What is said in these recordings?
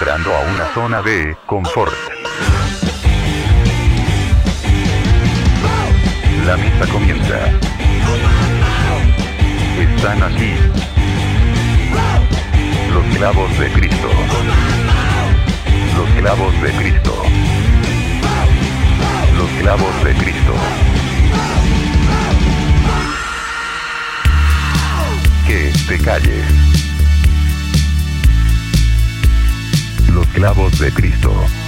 Entrando a una zona de confort. La misa comienza. Están aquí. Los clavos de Cristo. Los clavos de Cristo. Los clavos de Cristo. Que te calles. Los clavos de Cristo.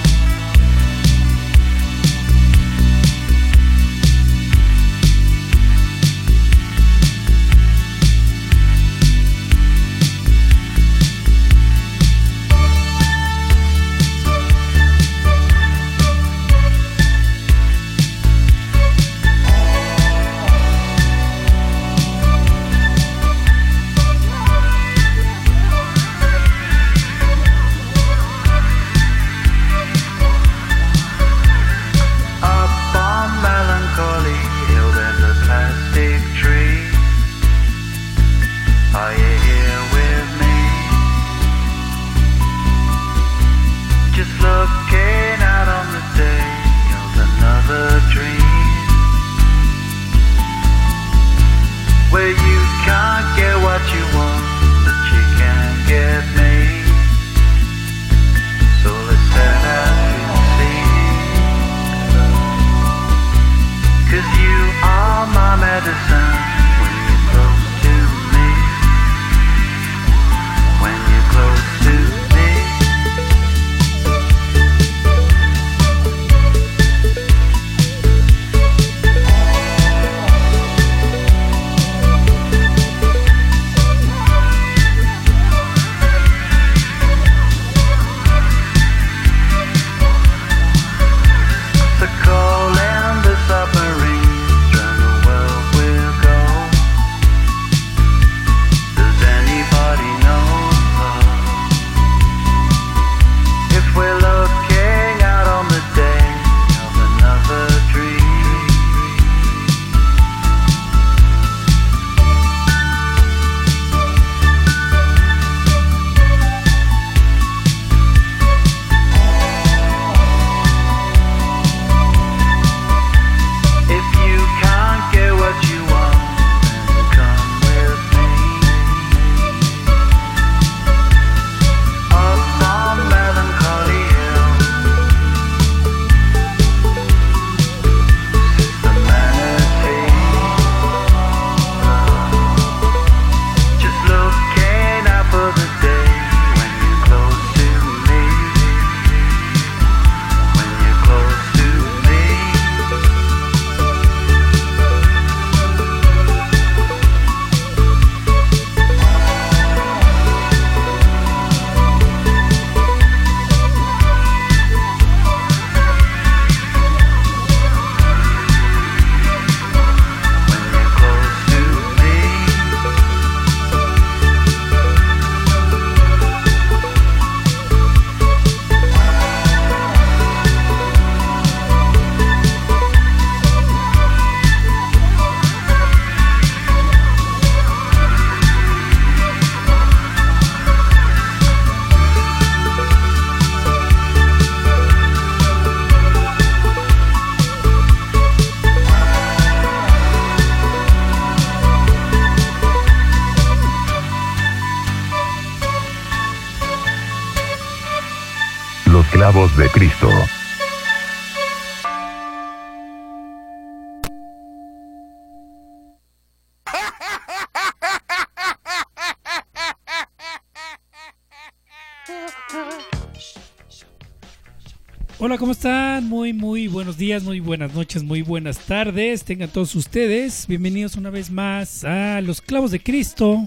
Hola, ¿cómo están? Muy, muy buenos días, muy buenas noches, muy buenas tardes. Tengan todos ustedes bienvenidos una vez más a Los Clavos de Cristo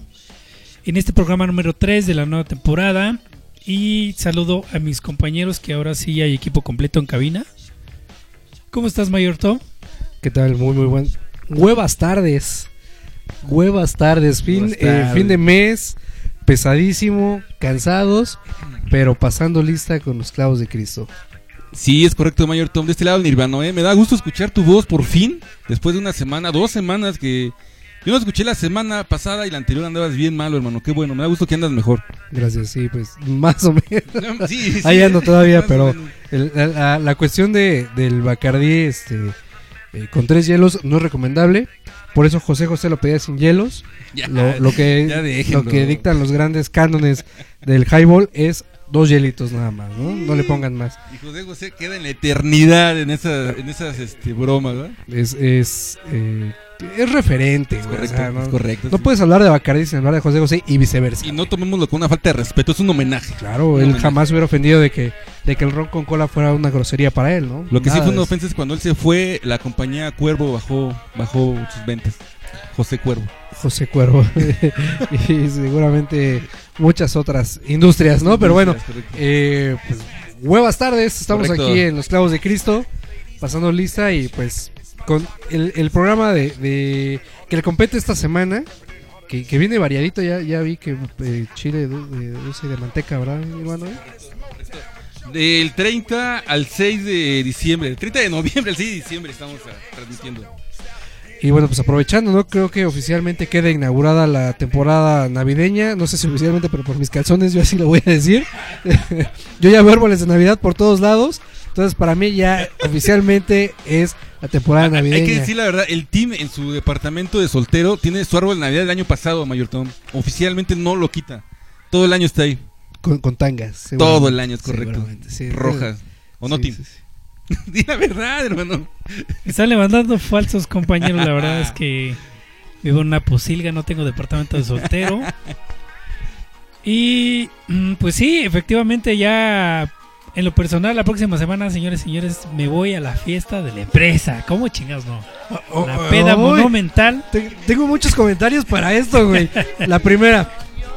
en este programa número 3 de la nueva temporada. Y saludo a mis compañeros que ahora sí hay equipo completo en cabina. ¿Cómo estás, Mayor Tom? ¿Qué tal? Muy, muy buen. Huevas tardes. Huevas tardes. Fin, Huevas eh, fin de mes. Pesadísimo. Cansados. Pero pasando lista con los clavos de Cristo. Sí, es correcto, Mayor Tom. De este lado, Nirvano, ¿eh? Me da gusto escuchar tu voz por fin. Después de una semana, dos semanas que Yo lo escuché la semana pasada y la anterior andabas bien malo, hermano. Qué bueno, me da gusto que andas mejor. Gracias, sí, pues más o menos. Sí, sí, Ahí ando todavía, pero el- la, cuestión de, del Bacardí este, eh, con tres hielos no es recomendable. Por eso José José lo pedía sin hielos. Ya, Lo, lo que, lo que dictan los grandes cánones del highball es dos hielitos nada más, ¿no? No le pongan más. Y José José queda en la eternidad en, esa, en esas este, bromas, ¿verdad? Es, es, eh, es referente, Es o correcto, sea, no, es correcto. no sí. puedes hablar de Bacardí sin hablar de José José y viceversa. Y no tomémoslo con una falta de respeto, es un homenaje. Claro, Un él homenaje. jamás hubiera ofendido de que, de que el ron con cola fuera una grosería para él, ¿no? Lo que sí fue una ofensa es cuando él se fue, la compañía Cuervo bajó, bajó sus ventas. José Cuervo. José Cuervo. y seguramente muchas otras industrias, ¿no? Pero bueno, eh, pues, huevas tardes, estamos Correcto. aquí en Los Clavos de Cristo, pasando lista y pues con el, el programa de, de- que le compete esta semana, que, que viene variadito, ya, ya vi que eh, chile de, de dulce de manteca, ¿verdad, hermano? Del 30 al 6 de diciembre, del 30 de noviembre al 6 de diciembre estamos ah, transmitiendo. Y bueno, pues aprovechando, ¿no? Creo que oficialmente queda inaugurada la temporada navideña. No sé si oficialmente, pero por mis calzones yo así lo voy a decir. yo ya veo árboles de Navidad por todos lados. Entonces, para mí ya oficialmente es la temporada Ah, Hay navideña. que decir la verdad, el team en su departamento de soltero tiene su árbol de Navidad del año pasado, Mayor Tom. Oficialmente no lo quita. Todo el año está ahí. con, con tangas. Todo el año es correcto. Sí. Rojas. ¿O no, Sí, team? sí, sí. Di la verdad, hermano. Están levantando falsos compañeros. La verdad es que vivo en una posilga, no tengo departamento de soltero. Y mm, pues sí, efectivamente ya en lo personal la próxima semana, señores y señores, me voy a la fiesta de la empresa. ¿Cómo chingados no? Oh, La peda Uy, monumental. te- Tengo muchos comentarios para esto, güey. La primera.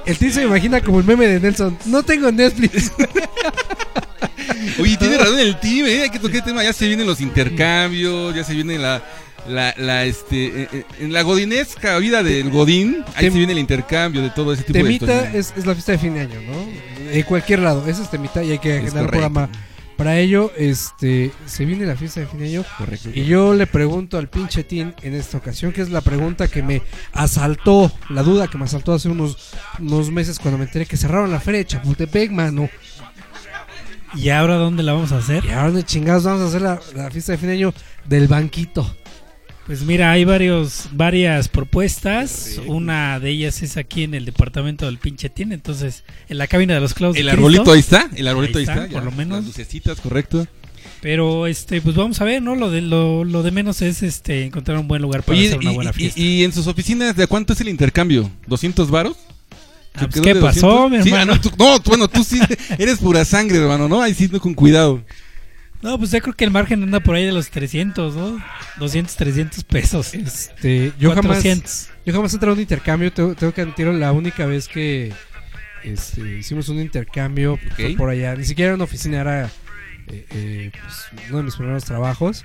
El tío se me imagina como el meme de Nelson. No tengo Netflix. Oye, tiene razón el team, ¿eh? Hay que tocar el tema. Ya se vienen los intercambios, ya se viene la. La, la, este, eh, eh, en la godinesca vida del Godín, ahí se viene el intercambio de todo ese tipo de Temita es, es la fiesta de fin de año, ¿no? En cualquier lado. Ese es Temita y hay que generar un programa. Para ello, este, se viene la fiesta de fin de año. Correcto. Y yo le pregunto al pinche Tin en esta ocasión, que es la pregunta que me asaltó, la duda que me asaltó hace unos, unos meses cuando me enteré que cerraron la feria de Chapultepec, mano. ¿Y ahora dónde la vamos a hacer? Y ahora de chingados vamos a hacer la, la fiesta de fin de año del banquito. Pues mira, hay varios, varias propuestas. Una de ellas es aquí en el departamento del pinche tiene. Entonces, en la cabina de los clavos de El arbolito ahí está, el arbolito Ahí ahí, está, por lo menos. Las lucecitas, correcto. Pero este, pues vamos a ver, ¿no? Lo de lo, lo de menos es este encontrar un buen lugar para Oye, hacer una y, buena fiesta. y en sus oficinas, ¿de cuánto es el intercambio? ¿200 varos? Ah, pues, ¿Quedó ¿Qué pasó, 200? mi Sí, hermano? ah, no, tú, no, tú- bueno, tú sí eres pura sangre, hermano, ¿no? Ahí sí, no, con cuidado. No, pues yo creo que el margen anda por ahí de los 300, ¿no? 200, 300 pesos. Este, yo jamás 400. yo jamás he entrado a un intercambio, tengo, tengo que admitirlo, la única vez que este, hicimos un intercambio fue Ok. por allá, ni siquiera era una oficina, era eh, eh, pues, uno de mis primeros trabajos.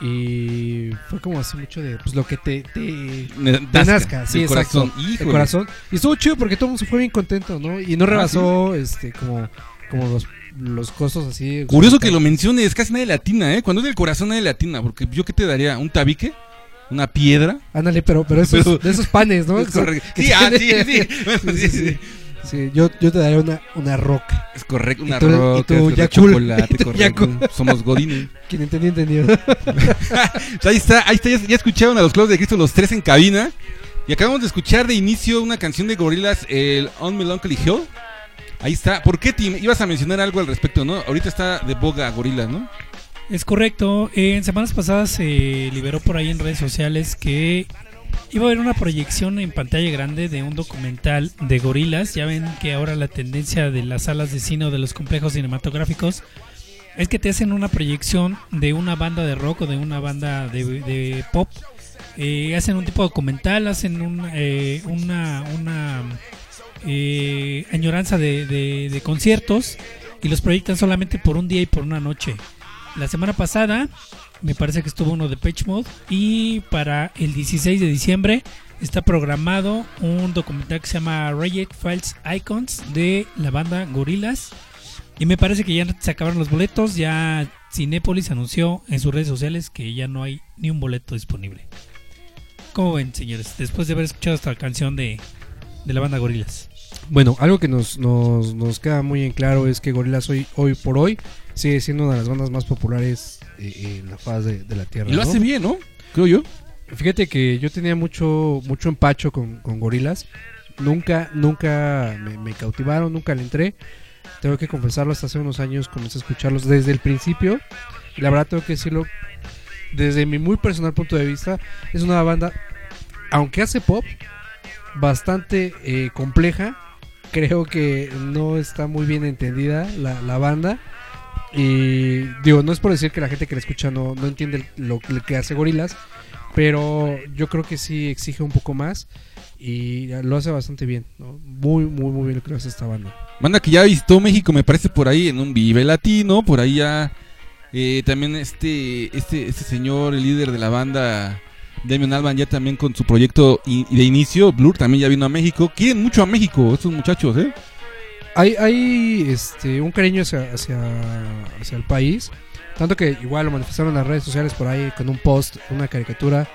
Y fue como así mucho de pues lo que te, te, nazca, sí, del exacto, corazón. el corazón. Y estuvo chido porque todo el mundo se fue bien contento, ¿no? Y no Ah, rebasó este como, como los, los costos así. Curioso que lo menciones, casi nadie latina, ¿eh? Cuando es del corazón nadie latina, porque yo qué te daría, un tabique, una piedra. Ándale, pero, pero esos, Pero- de esos panes, ¿no? Es correcto. Que Sí, ah, sí, sí. Bueno, sí, sí. Sí, yo, yo te daría una, una roca. Es correcto, una Y tú- y roca, es correcto, Yakult. chocolate, Y correcto. Somos godines. Quien entendió, entendió. Ahí está, ahí está, ya, ya escucharon a los Clavos de Cristo los tres en cabina. Y acabamos de escuchar de inicio una canción de Gorillaz, el On Melancholy Hill. Ahí está. ¿Por qué, Tim? Ibas a mencionar algo al respecto, ¿no? Ahorita está de boga Gorillaz, ¿no? Es correcto. En semanas pasadas se liberó por ahí en redes sociales que iba a haber una proyección en pantalla grande de un documental de gorilas. Ya ven que ahora la tendencia de las salas de cine o de los complejos cinematográficos es que te hacen una proyección de una banda de rock o de una banda de, de pop. Eh, hacen un tipo de documental, hacen un, eh, una, una eh, añoranza de, conciertos y los proyectan solamente por un día y por una noche. La semana pasada me parece que estuvo uno de Pitch Mode y para el 16 de diciembre está programado un documental que se llama Reject Files Icons de la banda Gorillaz y me parece que ya se acabaron los boletos, ya Cinépolis anunció en sus redes sociales que ya no hay ni un boleto disponible. ¿cómo ven, señores? Después de haber escuchado esta canción de, de la banda Gorilas. Bueno, algo que nos, nos, nos queda muy en claro es que Gorillaz hoy, hoy por hoy sigue siendo una de las bandas más populares eh, en la faz de, de la Tierra. Y lo ¿no? hace bien, ¿no? Creo yo. Fíjate que yo tenía mucho, mucho empacho con, con gorilas. Nunca, nunca me, me cautivaron, nunca le entré. Tengo que confesarlo, hasta hace unos años comencé a escucharlos desde el principio. Y la verdad tengo que decirlo, desde mi muy personal punto de vista, es una banda, aunque hace pop, bastante eh, compleja. Creo que no está muy bien entendida la, la banda. Y digo, no es por decir que la gente que la escucha no, no entiende lo, que hace Gorilas, pero yo creo que sí exige un poco más y lo hace bastante bien. Muy, muy, muy bien lo que hace esta banda. Banda que ya visitó México, me parece por ahí en un Vive Latino, por ahí ya eh, también este, este, este señor, el líder de la banda, Damien Alban, ya también con su proyecto de inicio, Blur también ya vino a México. Quieren mucho a México estos muchachos, ¿eh? Hay, hay este, un cariño hacia, hacia, hacia el país. Tanto que igual lo manifestaron en las redes sociales por ahí con un post, una caricatura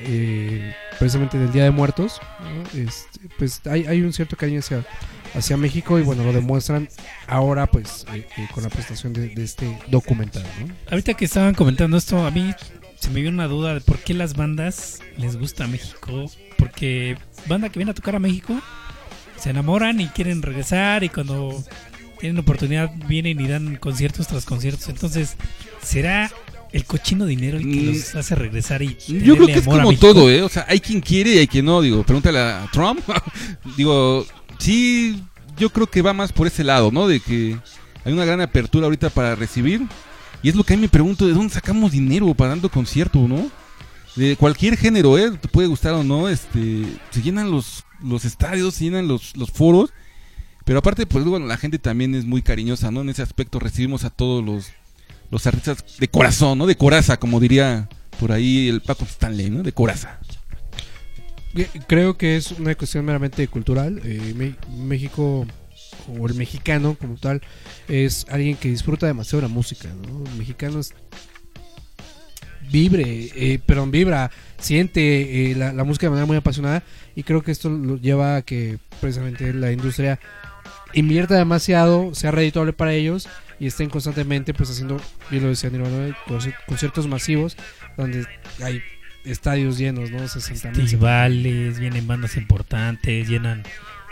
eh, precisamente del Día de Muertos. ¿no? Este, pues hay, hay un cierto cariño hacia, hacia México y bueno, lo demuestran ahora pues eh, eh, con la presentación de, de este documental. ¿no? Ahorita que estaban comentando esto, a mí se me vio una duda de por qué las bandas les gusta México. Porque banda que viene a tocar a México se enamoran y quieren regresar y cuando tienen oportunidad vienen y dan conciertos tras conciertos. Entonces, ¿será el cochino dinero el que Mm. los hace regresar y Yo creo que es como todo, ¿eh? O sea, hay quien quiere y hay quien no. Digo, pregúntale a Trump. digo, sí, yo creo que va más por ese lado, ¿no? De que hay una gran apertura ahorita para recibir. Y es lo que a mí me pregunto, ¿de dónde sacamos dinero para dando concierto, no? De cualquier género, ¿eh? Te puede gustar o no, este... Se llenan los, los estadios, se llenan los, los foros. Pero aparte, pues bueno, la gente también es muy cariñosa, ¿no? En ese aspecto recibimos a todos los, los artistas de corazón, ¿no? De coraza, como diría por ahí el Paco Stanley, ¿no? De coraza. Creo que es una cuestión meramente cultural. Eh, México, o el mexicano como tal, es alguien que disfruta demasiado de la música. ¿no? El mexicano es vibre, eh, perdón, vibra, siente eh, la, música de manera muy apasionada y creo que esto lo lleva a que precisamente la industria invierta demasiado, sea redituable para ellos y estén constantemente pues haciendo, yo lo decía Nirvana, conci- conciertos masivos donde hay estadios llenos, ¿no? 60 mil, festivales, vienen bandas importantes, llenan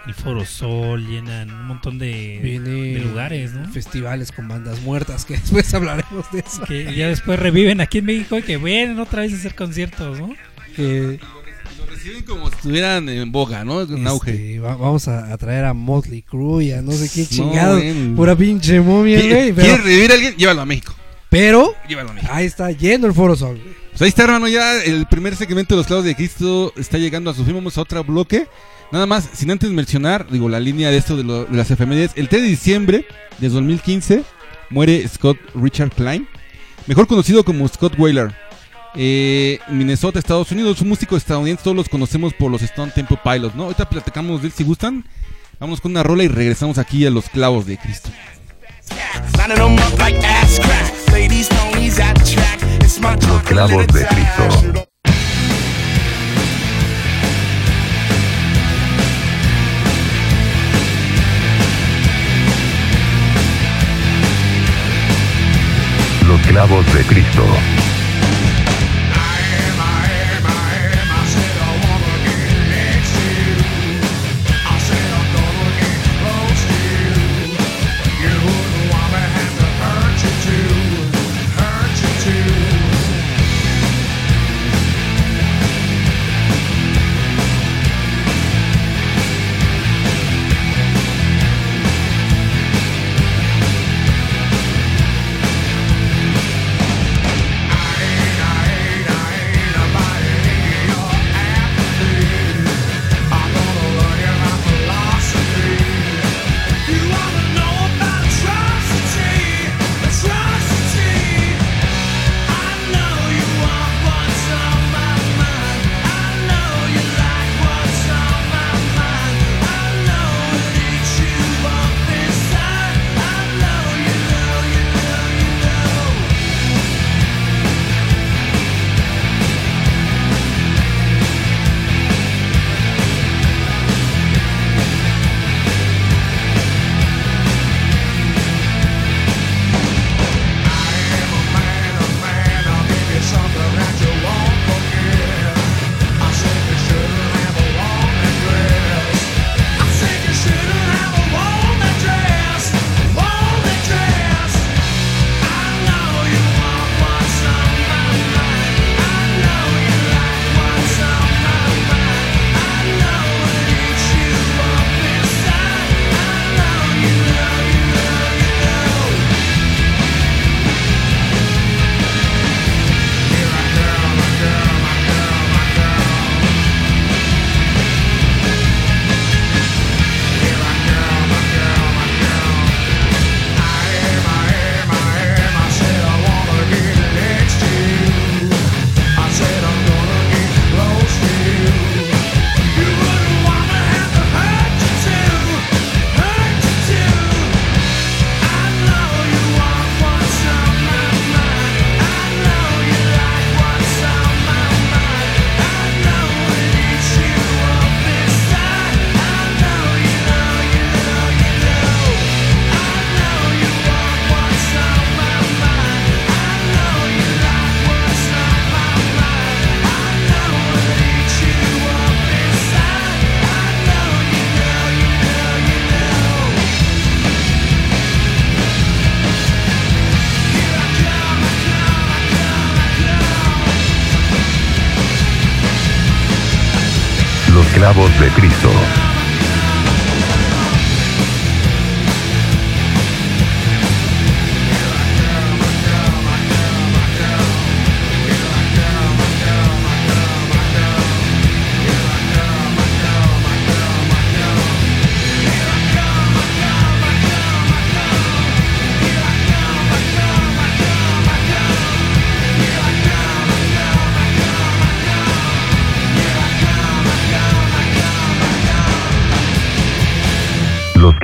el Foro Sol, llenan un montón de, Viene de lugares, ¿no? festivales con bandas muertas, que después hablaremos de eso. Que ya después reviven aquí en México y que vienen otra vez a hacer conciertos, ¿no? Que, Lo reciben como si estuvieran en boga, ¿no? En auge. este, va- vamos a, a traer a Motley Crue y a no sé qué chingado. pura pinche momia, güey. ¿Quieres revivir a alguien? Llévalo a México. pero Llévalo a México. ahí está lleno el Foro Sol. güey. Pues ahí está, hermano. Ya el primer segmento de los clavos de Cristo está llegando a su fin. Vamos a otro bloque. Nada más, sin antes mencionar, digo, la línea de esto de, las efemérides. El 3 de diciembre de 2015 muere Scott Richard Klein, mejor conocido como Scott Whaler. Eh, Minnesota, Estados Unidos, un músico estadounidense, todos los conocemos por los Stone Temple Pilots, ¿no? Ahorita platicamos de él si gustan. Vamos con una rola y regresamos aquí a los clavos de Cristo. Los clavos de Cristo. Los clavos de Cristo.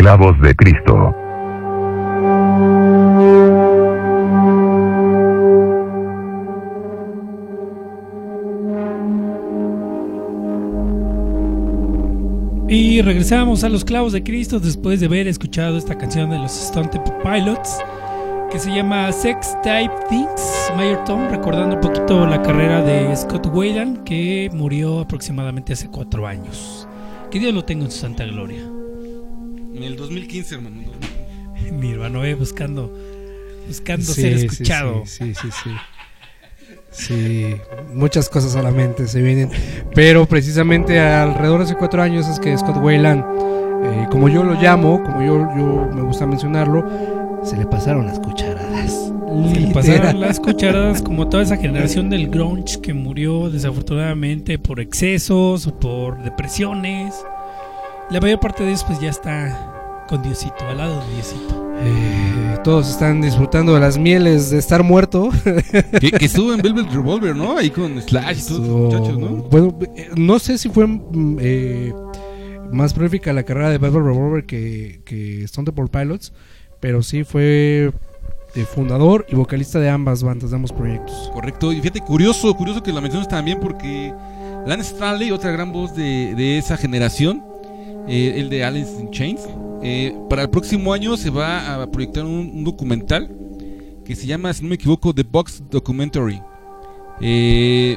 Los clavos de Cristo. Y regresamos a los clavos de Cristo después de haber escuchado esta canción de los Stone Temple Pilots que se llama Sex Type Things, Mayor Tom, recordando un poquito la carrera de Scott Wayland que murió aproximadamente hace cuatro años. Que Dios lo tenga en su santa gloria. En el 2015, hermano. Mi hermano eh, buscando, buscando Sí, ser escuchado. Sí, sí, sí. sí. Sí, muchas cosas a la mente se vienen. Pero precisamente alrededor de hace cuatro años es que Scott Wayland, eh, como yo lo llamo, como yo, yo me gusta mencionarlo, se le pasaron las cucharadas. Se le pasaron las cucharadas como toda esa generación del grunge que murió desafortunadamente por excesos o por depresiones. La mayor parte de ellos pues ya está con Diosito, al lado de Diosito. Eh, todos están disfrutando de las mieles de estar muerto. que, que estuvo en Velvet Revolver, ¿no? Ahí con Slash y todos los muchachos, ¿no? Bueno, eh, no sé si fue mm, eh, más prolífica la carrera de Velvet Revolver que, que Stone Temple Pilots, pero sí fue eh, fundador y vocalista de ambas bandas, de ambos proyectos. Correcto. Y fíjate, curioso, curioso que la mencionas también porque Lance Stanley, otra gran voz de, de esa generación, eh, el de Alice in Chains, eh, para el próximo año se va a proyectar un, un documental que se llama, si no me equivoco, The Box Documentary. Eh,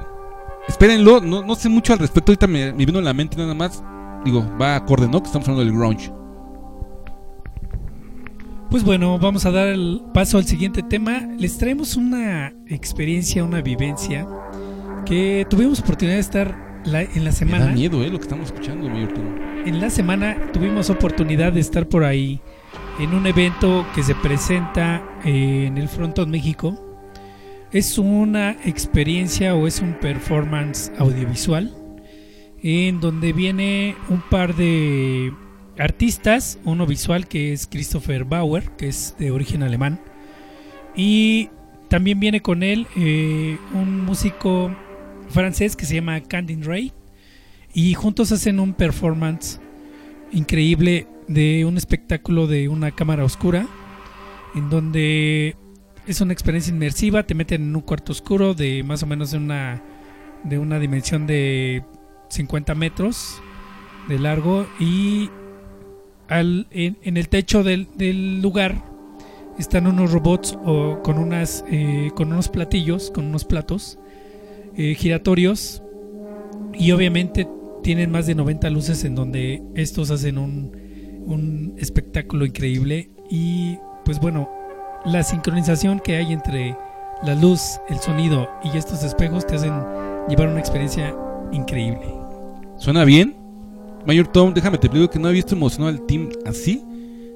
espérenlo, no, no sé mucho al respecto, ahorita me, me vino a la mente nada más. Digo, va acorde, ¿no? Que estamos hablando del grunge. Pues bueno, vamos a dar el paso al siguiente tema. Les traemos una experiencia, una vivencia que tuvimos oportunidad de estar la- en la Me semana. da miedo, ¿eh? Lo que estamos escuchando. En la semana tuvimos oportunidad de estar por ahí en un evento que se presenta eh, en el Frontón México. Es una experiencia o es un performance audiovisual en donde viene un par de artistas, uno visual que es Christopher Bauer, que es de origen alemán, y también viene con él eh, un músico francés que se llama Candin Ray y juntos hacen un performance increíble de un espectáculo de una cámara oscura en donde es una experiencia inmersiva te meten en un cuarto oscuro de más o menos de una de una dimensión de 50 metros de largo y al, en, el techo del, del lugar están unos robots o con unas eh, con unos platillos con unos platos eh, giratorios y obviamente tienen más de 90 luces en donde estos hacen un, un espectáculo increíble y pues bueno, la sincronización que hay entre la luz, el sonido y estos espejos te hacen llevar una experiencia increíble. ¿Suena bien? Mayor Tom, déjame te pido que no he visto emocionado al team así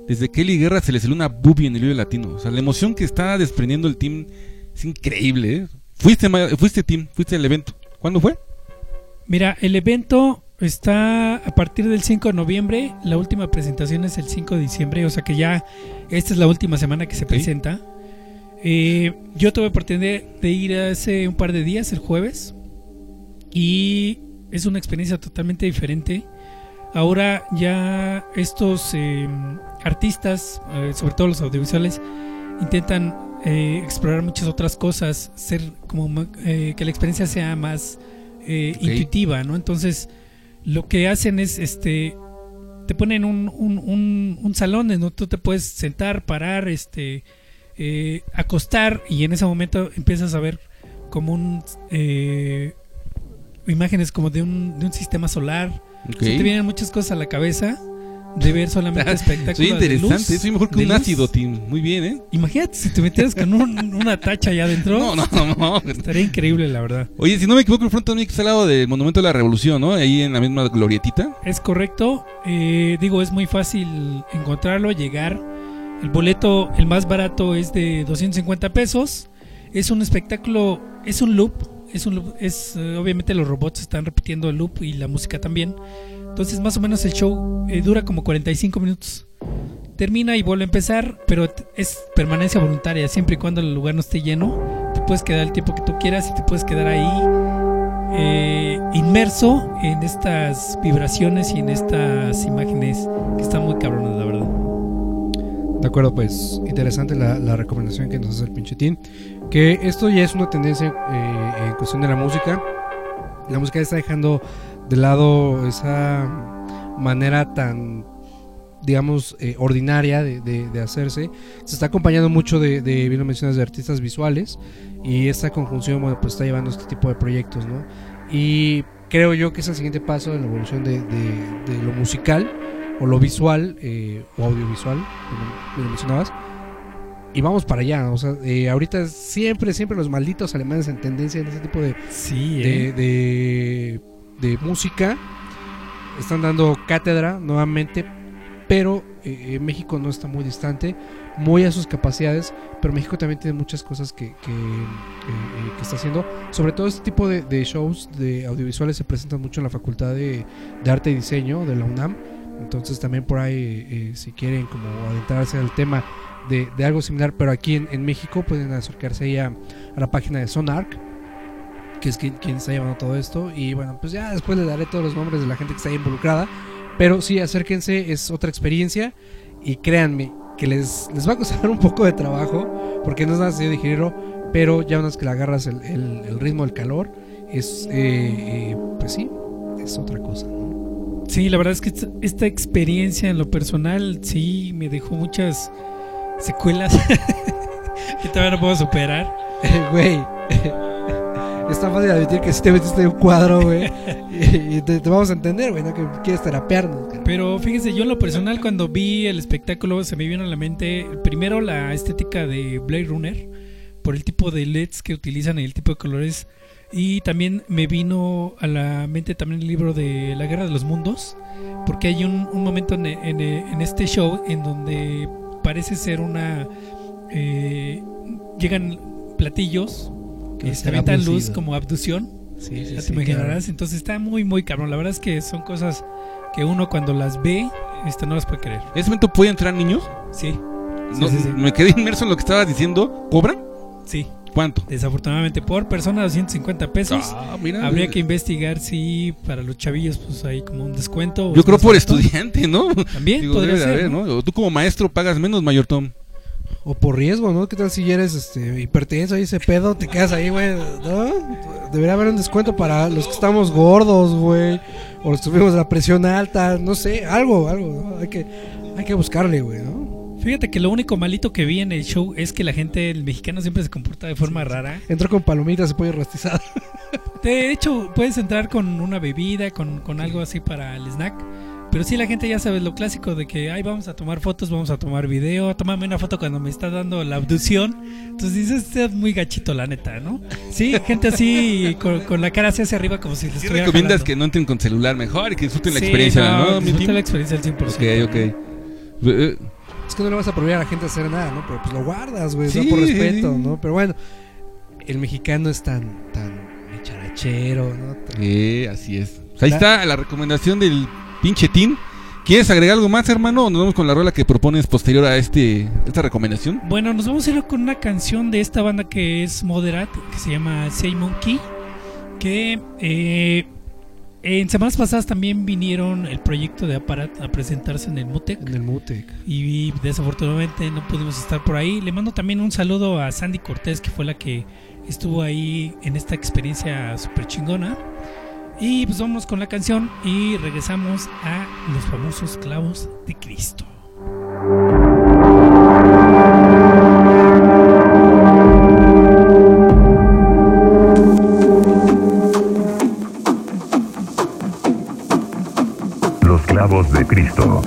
desde que Eli Guerra se le salió una boobie en el video latino. O sea, la emoción que está desprendiendo el team es increíble, ¿eh? Fuiste, fuiste team, fuiste al evento. ¿Cuándo fue? Mira, el evento está a partir del 5 de noviembre, la última presentación es el 5 de diciembre, o sea que ya esta es la última semana que se presenta. Eh, yo tuve oportunidad de ir hace un par de días, el jueves, y es una experiencia totalmente diferente. Ahora ya estos eh, artistas, eh, sobre todo los audiovisuales, intentan eh, explorar muchas otras cosas, ser como eh, que la experiencia sea más eh, intuitiva, ¿no? Entonces, lo que hacen es, este, te ponen un, un, un, un salón en donde tú te puedes sentar, parar, este, eh, acostar y en ese momento empiezas a ver como un eh, imágenes como de un, de un sistema solar. Ok. O sea, te vienen muchas cosas a la cabeza de ver solamente espectáculos. Soy interesante, de luz, soy mejor que un luz. ácido, Tim. Muy bien, ¿eh? Imagínate si te metieras con un- una tacha allá adentro. No, no, no. no. Estaría increíble, la verdad. Oye, si no me equivoco, el front también está al lado del Monumento de la Revolución, ¿no? Ahí en la misma glorietita. Es correcto. Eh, digo, es muy fácil encontrarlo, llegar. El boleto, el más barato, es de 250 pesos. Es un espectáculo, es un loop. Es un loop, es, eh, obviamente los robots están repitiendo el loop y la música también. Entonces, más o menos el show eh, dura como 45 minutos. Termina y vuelve a empezar, pero es permanencia voluntaria, siempre y cuando el lugar no esté lleno. Te puedes quedar el tiempo que tú quieras y te puedes quedar ahí eh, inmerso en estas vibraciones y en estas imágenes que están muy cabronas, la verdad. De acuerdo, pues interesante la, la recomendación que nos hace el pinchetín. Que esto ya es una tendencia eh, en cuestión de la música. La música está dejando de lado esa manera tan, digamos, eh, ordinaria de, de- de hacerse. Se está acompañando mucho de, de, bien lo mencionas, de artistas visuales. Y esta conjunción, bueno, pues está llevando este tipo de proyectos, ¿no? Y creo yo que es el siguiente paso en la evolución de, lo musical o lo visual eh, o audiovisual, como lo mencionabas. Y vamos para allá, o sea, eh, ahorita siempre, siempre los malditos alemanes en tendencia en ese tipo de, Sí, de, eh. De, música están dando cátedra nuevamente, pero eh, México no está muy distante, muy a sus capacidades, pero México también tiene muchas cosas que, que, eh, eh, está haciendo. Sobre todo este tipo de, shows de audiovisuales se presentan mucho en la Facultad de, de Arte y Diseño de la UNAM. Entonces también por ahí, eh, si quieren como adentrarse al tema de, de algo similar, pero aquí en, México pueden acercarse ahí a, a la página de Sonarc, que es quien, quien está llevando todo esto. Y bueno, pues ya después les daré todos los nombres de la gente que está ahí involucrada. Pero sí, acérquense, es otra experiencia. Y créanme que les, les va a costar un poco de trabajo, porque no es nada sencillo digerirlo, pero ya una vez que le agarras el, el- el ritmo, el calor, es, eh, eh, pues sí, es otra cosa. ¿no? Sí, la verdad es que esta- esta experiencia en lo personal sí me dejó muchas secuelas que todavía no puedo superar. Güey, es tan fácil admitir que si te metiste en un cuadro, güey, y, y te, te vamos a entender, güey, no que quieres terapearnos. cara. Pero fíjese, yo en lo personal cuando vi el espectáculo se me vino a la mente primero la estética de Blade Runner por el tipo de LEDs que utilizan y el tipo de colores y también me vino a la mente también el libro de La Guerra de los Mundos porque hay un, un momento en, en- en este show en donde parece ser una eh, llegan platillos Avientan luz como abducción Sí, sí, ya sí, te imaginarás, claro. entonces está muy, muy cabrón. La verdad es que son cosas que uno cuando las ve, este, no las puede creer. ¿En ese momento pueden entrar niños? Sí, No, sí, sí. Me quedé inmerso en lo que estabas diciendo. ¿Cobran? sí. ¿Cuánto? Desafortunadamente, por persona 250 pesos. Ah, mira. Habría que investigar si para los chavillos pues hay como un descuento. Yo creo por estudiante, ¿no? También Digo, podría ser, haber, ¿no? ¿no? O tú como maestro pagas menos, mayor Tom. O por riesgo, ¿no? ¿Qué tal si eres este, hipertenso y ese pedo? Te quedas ahí, güey, ¿no? Debería haber un descuento para los que estamos gordos, güey. O los que tuvimos la presión alta, no sé, algo, algo, ¿no? Hay que, hay que buscarle, güey, ¿no? Fíjate que lo único malito que vi en el show es que la gente, el mexicano siempre se comporta de forma rara. Entró con palomitas y pollo rostizado. De hecho, puedes entrar con una bebida, con, con algo así para el snack. Pero sí, la gente ya sabe lo clásico de que, ay, vamos a tomar fotos, vamos a tomar video, tómame una foto cuando me está dando la abducción. Entonces dices, este es muy gachito, la neta, ¿no? Sí, gente así, con, con la cara hacia hacia arriba, como si les ¿Qué estuviera recomiendas jalando. que no entren con celular mejor y que disfruten la Sí, experiencia, no? mi disfruta la experiencia al 100%. Ok, ok. Eh, Es que no le vas a prohibir a la gente hacer nada, ¿no? Pero pues lo guardas, güey, Sí, ¿no? por respeto, sí. ¿no? Pero bueno, el mexicano es tan, tan charachero, ¿no? Tan- Eh, así es. Pues ahí La- está la recomendación del pinche Tim. ¿Quieres agregar algo más, hermano? ¿O nos vamos con la rola que propones posterior a este esta recomendación? Bueno, nos vamos a ir con una canción de esta banda que es Moderat, que se llama Say Monkey, que eh, en semanas pasadas también vinieron el proyecto de Aparat a presentarse en el Mutec En el Mutec. y desafortunadamente no pudimos estar por ahí. Le mando también un saludo a Sandy Cortés, que fue la que estuvo ahí en esta experiencia súper chingona. Y pues vamos con la canción y regresamos a los famosos clavos de Cristo. Los clavos de Cristo.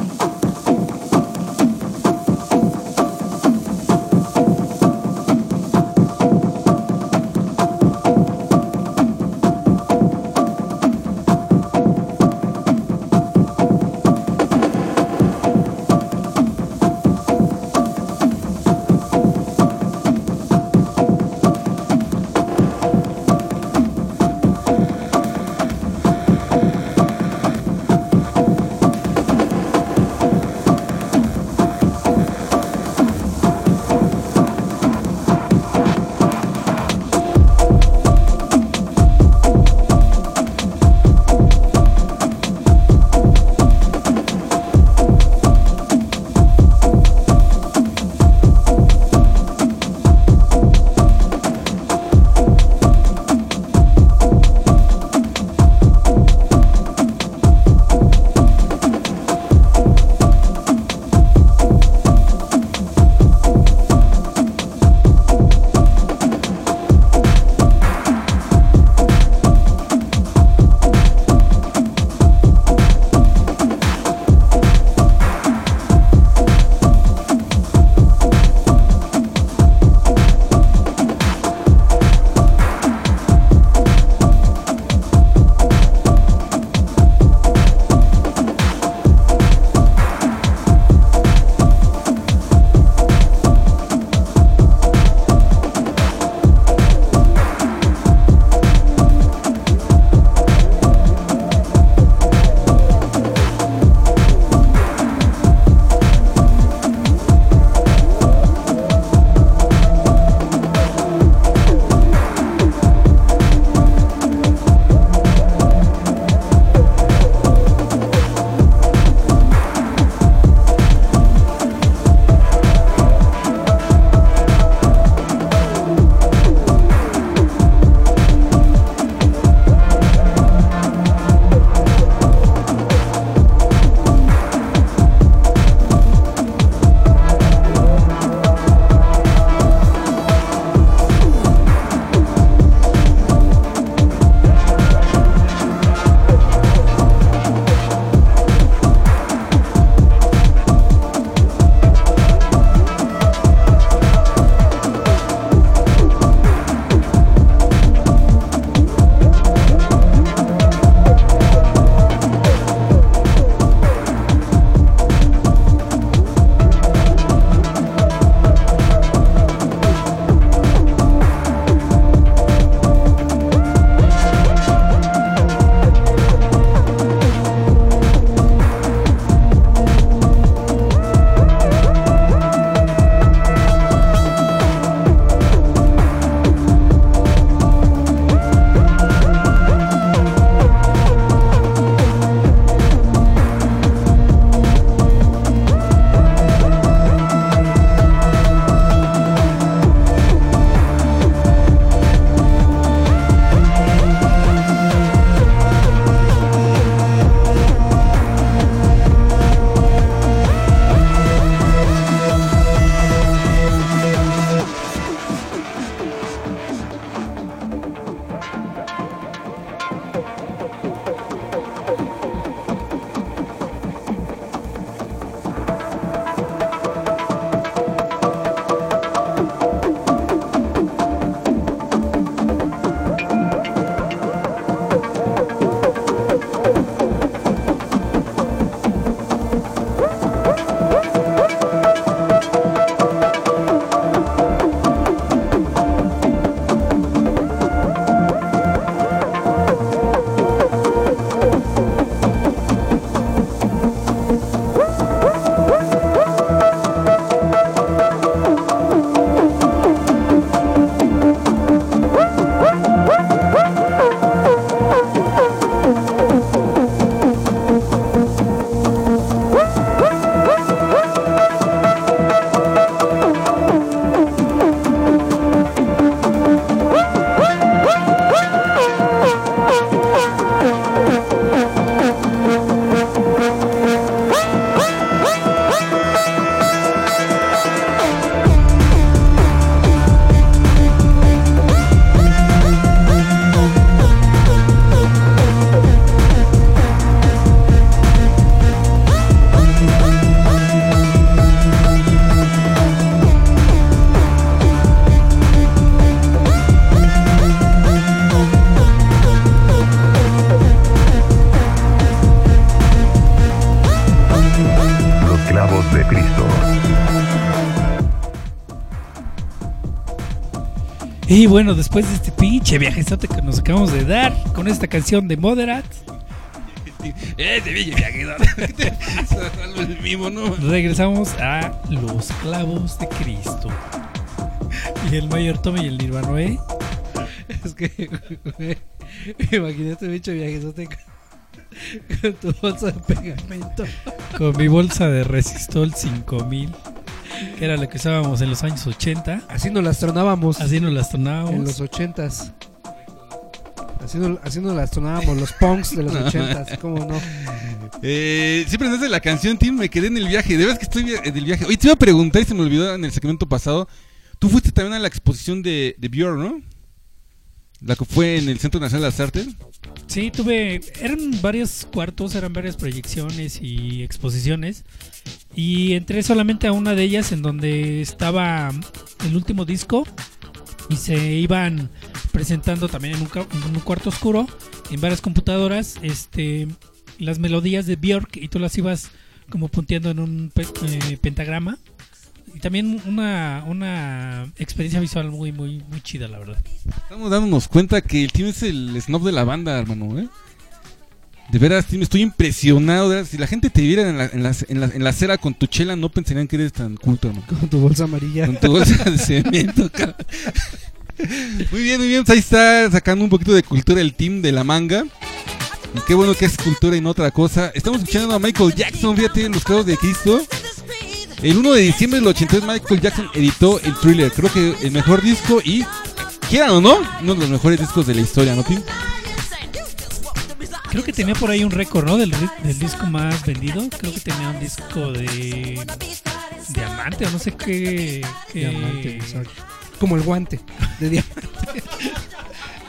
Bueno, después de este pinche viajezote que nos acabamos de dar con esta canción de Moderat, Eh, regresamos a Los Clavos de Cristo. Y el Mayor Tommy y el Nirvana, ¿eh? Es que, güey, imagínate un bicho viajezote con, con tu bolsa de pegamento. Con mi bolsa de Resistol 5000, que era lo que usábamos en los años 80. Así nos las tronábamos Así nos las en los ochentas. Así nos, así nos las tronábamos los punks de los ochentas, ¿cómo no? Eh, siempre desde la canción, Tim, me quedé en el viaje. De verdad que estoy en el viaje. Oye, te iba a preguntar y se me olvidó en el segmento pasado. Tú fuiste también a la exposición de, de Björn, ¿no? La que fue en el Centro Nacional de las Artes. Sí, tuve. Eran varios cuartos, eran varias proyecciones y exposiciones. Y entré solamente a una de ellas en donde estaba el último disco. Y se iban presentando también en un, en un cuarto oscuro, en varias computadoras, este las melodías de Björk y tú las ibas como punteando en un pe- eh, pentagrama. Y también una, una experiencia visual muy, muy, muy chida, la verdad. Estamos dándonos cuenta que el Tim es el snob de la banda, hermano, ¿eh? De veras, estoy impresionado. de veras. Si la gente te viera en la, en, la, en, la, en la acera con tu chela, no pensarían que eres tan culto, hermano. Con tu bolsa amarilla. Con tu bolsa de cemento. Muy bien, muy bien. Pues ahí está sacando un poquito de cultura el team de la manga. Y qué bueno que es cultura y no otra cosa. Estamos escuchando a Michael Jackson, fíjate, en los clavos de Cristo. El 1 de diciembre del 83 Michael Jackson editó el thriller. Creo que el mejor disco y, quieran o no, uno de los mejores discos de la historia, ¿no, Tim? Creo que tenía por ahí un récord, ¿no? Del, disco más vendido. Creo que tenía un disco de diamante o no sé qué. qué- Diamante, exacto. Como el guante de diamante.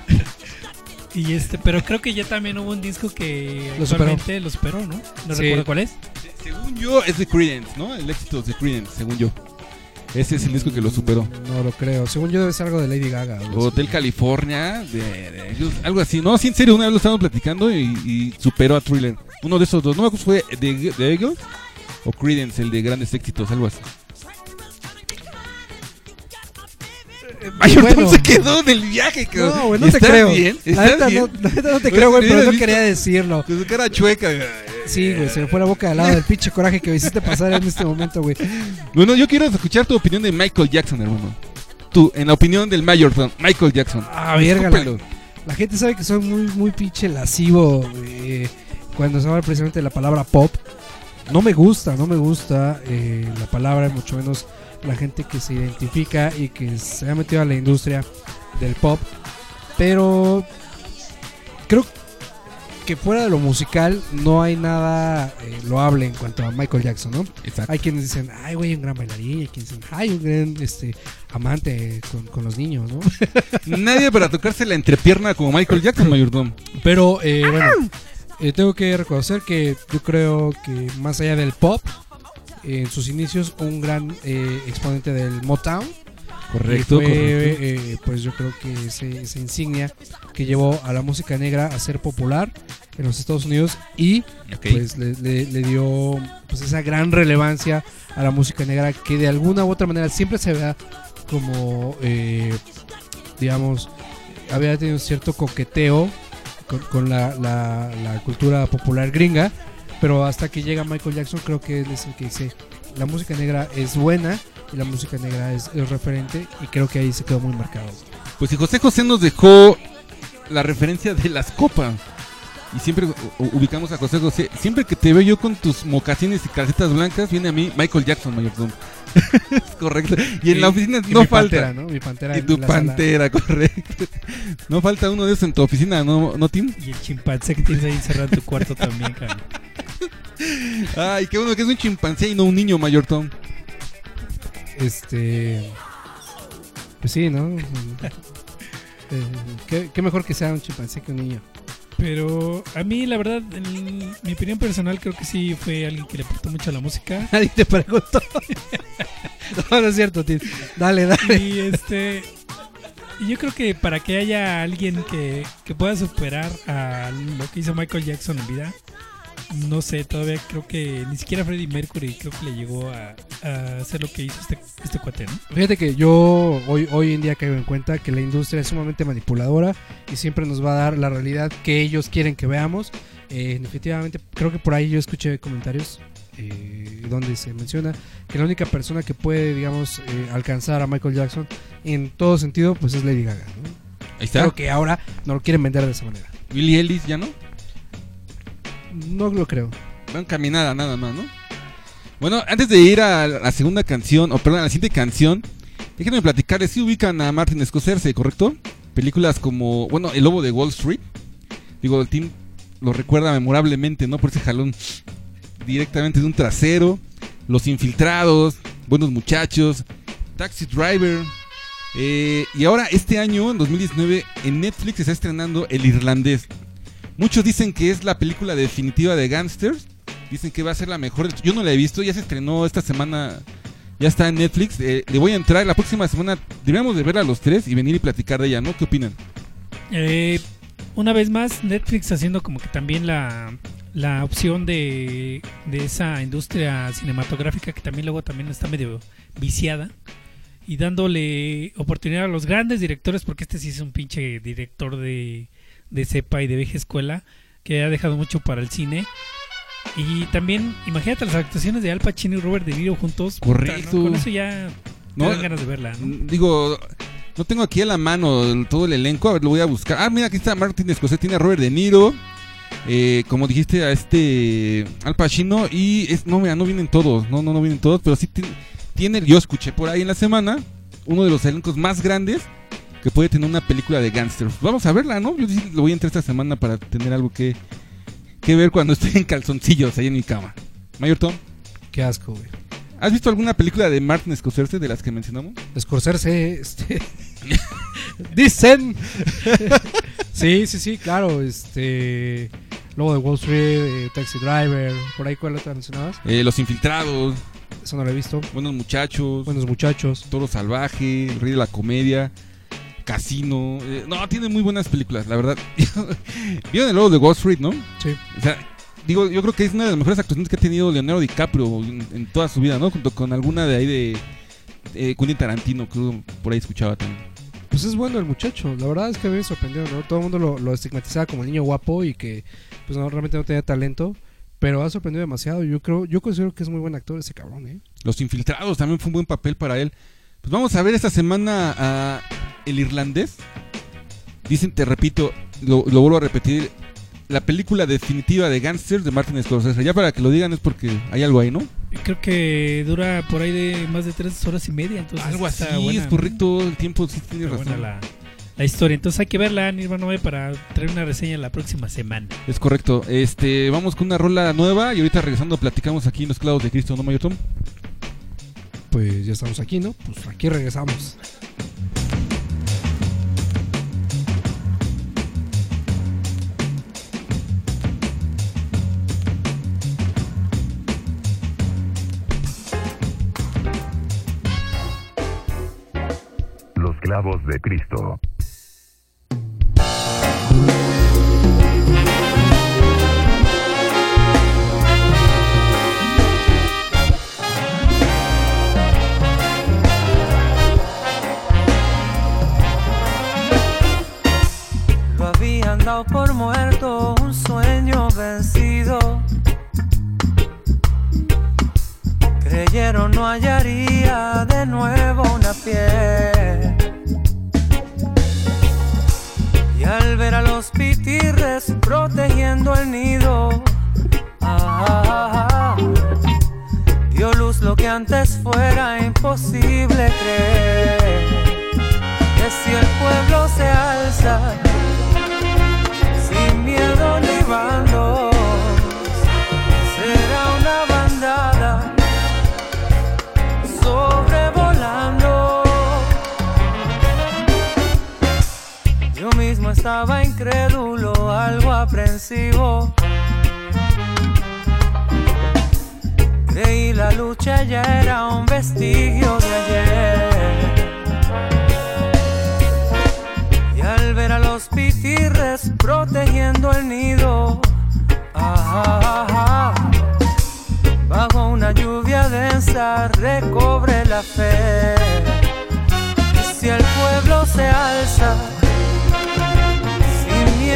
Y este, pero creo que ya también hubo un disco que Lo superó. actualmente lo superó, ¿no? No Sí. recuerdo cuál es. Según yo, es de Credence, ¿no? El éxito es de Credence, según yo. Ese es el disco que lo superó. No lo creo. Según yo debe ser algo de Lady Gaga. así. Hotel California, de, de- algo así. No, sí, en serio, una vez lo estábamos platicando y, y superó a Thriller. Uno de esos dos. No me acuerdo fue de, de Eagles o Credence, el de grandes éxitos, algo así. Mayor bueno. Tom se quedó en el viaje, cabrón. No, güey, no te ¿Estás creo. bien? La ¿Estás neta no, la neta no te Pues, creo, güey, pero no quería decirlo. Con su cara chueca. Sí, güey, se me fue la boca al lado del pinche coraje que me hiciste pasar en este momento, güey. Bueno, yo quiero escuchar tu opinión de Michael Jackson, hermano. Tú, en la opinión del Mayor Tom, Michael Jackson. Ah, verga, la, la gente sabe que soy muy, muy pinche lascivo eh, cuando se habla precisamente de la palabra pop. No me gusta, no me gusta eh, la palabra, mucho menos la gente que se identifica y que se ha metido a la industria del pop. Pero creo que fuera de lo musical no hay nada eh, loable en cuanto a Michael Jackson, ¿no? Exacto. Hay quienes dicen, ay, güey, un gran bailarín. Hay quienes dicen, ay, un gran este, amante con, con los niños, ¿no? Nadie para tocarse la entrepierna como Michael Jackson, Mayor Tom. Pero eh, bueno, eh, tengo que reconocer que yo creo que más allá del pop, en sus inicios, un gran eh, exponente del Motown. Correcto, Y fue, correcto. eh, pues yo creo que ese- esa insignia que llevó a la música negra a ser popular en los Estados Unidos y Ok. pues le, le- le dio pues esa gran relevancia a la música negra que de alguna u otra manera siempre se vea como eh, digamos había tenido cierto coqueteo con, con la, la- la cultura popular gringa pero hasta que llega Michael Jackson creo que él es el que dice la música negra es buena y la música negra es, es referente y creo que ahí se quedó muy marcado Pues si José José nos dejó la referencia de las copas. Y siempre ubicamos a José José. Siempre que te veo yo con tus mocasines y calcetas blancas, viene a mí Michael Jackson, Mayor Tom. es correcto. Y en la oficina no mi falta. pantera, ¿no? Mi pantera Y tu sala. pantera, correcto. No falta uno de esos en tu oficina, ¿no, ¿no Tim? Y el chimpancé que tienes ahí encerrado en tu cuarto también, cabrón. Ay, qué bueno que es un chimpancé y no un niño, Mayor Tom. Este. Pues sí, ¿no? Eh, ¿qué, qué mejor que sea un chimpancé que un niño. Pero a mí, la verdad, en mi opinión personal, creo que sí fue alguien que le aportó mucho a la música. Nadie te preguntó. no, no es cierto, tío. Dale, dale. Y este. Yo creo que para que haya alguien que, que pueda superar a lo que hizo Michael Jackson en vida, no sé, todavía creo que ni siquiera Freddie Mercury creo que le llegó a, a hacer lo que hizo este, este cuate, ¿no? Fíjate que yo hoy, hoy en día caigo en cuenta que la industria es sumamente manipuladora y siempre nos va a dar la realidad que ellos quieren que veamos. Eh, definitivamente, creo que por ahí yo escuché comentarios eh, donde se menciona que la única persona que puede, digamos, eh, alcanzar a Michael Jackson en todo sentido, pues es Lady Gaga. ¿no? Ahí está. Creo que ahora no lo quieren vender de esa manera. Billy Ellis ya no. No lo creo. Van caminada nada más, ¿no? Bueno, antes de ir a la segunda canción, o perdón, a la siguiente canción, déjenme platicarles si ubican a Martin Scorsese, ¿correcto? Películas como, bueno, El Lobo de Wall Street. Digo, el team lo recuerda memorablemente, ¿no? Por ese jalón directamente de un trasero. Los Infiltrados, Buenos Muchachos, Taxi Driver. eh, y ahora, este año, en 2019, en Netflix se está estrenando El Irlandés. Muchos dicen que es la película definitiva de Gangsters. Dicen que va a ser la mejor. Yo no la he visto, ya se estrenó esta semana. Ya está en Netflix. eh, le voy a entrar la próxima semana. Deberíamos de verla los tres y venir y platicar de ella, ¿no? ¿Qué opinan? Eh, una vez más, Netflix haciendo como que también la, la opción de, de esa industria cinematográfica que también luego también está medio viciada y dándole oportunidad a los grandes directores, porque este sí es un pinche director de, de cepa y de vieja escuela que ha dejado mucho para el cine. Y también, imagínate las actuaciones de Al Pacino y Robert De Niro juntos. puta, ¿no? Correcto. Con eso ya No, te dan ganas de verla. ¿no? Mm, Digo, no tengo aquí a la mano todo el elenco. A ver, lo voy a buscar. Ah, mira, aquí está Martin Scorsese. Tiene a Robert De Niro. eh, como dijiste, a este Al Pacino. Y es, no, mira, no vienen todos. No, no, no vienen todos. Pero sí tiene, tiene- yo escuché por ahí en la semana, uno de los elencos más grandes que puede tener una película de gangsters. Vamos a verla, ¿no? Yo lo voy a entrar esta semana para tener algo que, que ver cuando esté en calzoncillos ahí en mi cama. Mayor Tom, Qué asco, güey. ¿has visto alguna película de Martin Scorsese de las que mencionamos? Escorsarse, este. Dicen. sí, sí, sí, claro. Este. Lobo de Wall Street, eh, Taxi Driver, por ahí, ¿cuál otra mencionabas? Eh, Los Infiltrados, Eso no lo he visto. Buenos Muchachos, Buenos muchachos. Toro Salvaje, El Rey de la Comedia, Casino. eh, no, tiene muy buenas películas, la verdad. Vieron el logo de Wall Street, ¿no? Sí. O sea, digo, yo creo que es una de las mejores actuaciones que ha tenido Leonardo DiCaprio en, en toda su vida, ¿no? Junto con alguna de ahí de eh, Quentin Tarantino, creo, por ahí escuchaba también. Pues es bueno el muchacho. La verdad es que a mí me sorprendió, ¿no? Todo el mundo lo, lo estigmatizaba como el niño guapo y que, pues no, realmente no tenía talento. Pero ha sorprendido demasiado. Yo creo, yo considero que es muy buen actor ese cabrón, ¿eh? Los Infiltrados también fue un buen papel para él. Pues vamos a ver esta semana a El Irlandés. Dicen, te repito, lo, lo vuelvo a repetir, la película definitiva de Gangsters de Martin Scorsese. Ya para que lo digan es porque hay algo ahí, ¿no? Creo que dura por ahí de más de tres horas y media. Entonces algo así, buena, es correcto, el tiempo sí tiene Está razón. buena la, la historia. Entonces hay que verla, Nirvana 9, para traer una reseña la próxima semana. Es correcto. Este, vamos con una rola nueva y ahorita regresando platicamos aquí en Los Clavos de Cristo, ¿no, Mayor Tom? Pues ya estamos aquí, ¿no? Pues aquí regresamos. Los clavos de Cristo. Creyeron no hallaría de nuevo una piel. Y al ver a los pitirres protegiendo el nido, ah, dio luz lo que antes fuera imposible creer. Que si el pueblo se alza sin miedo ni bandos. estaba incrédulo, algo aprensivo. Creí la lucha ya era un vestigio de ayer. Y al ver a los pitirres protegiendo el nido, bajo una lluvia densa recobre la fe. Y si el pueblo se alza,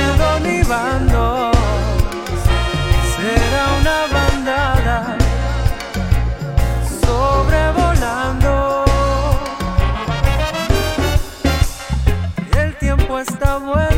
miedo ni bandos, será una bandada sobrevolando. El tiempo está bueno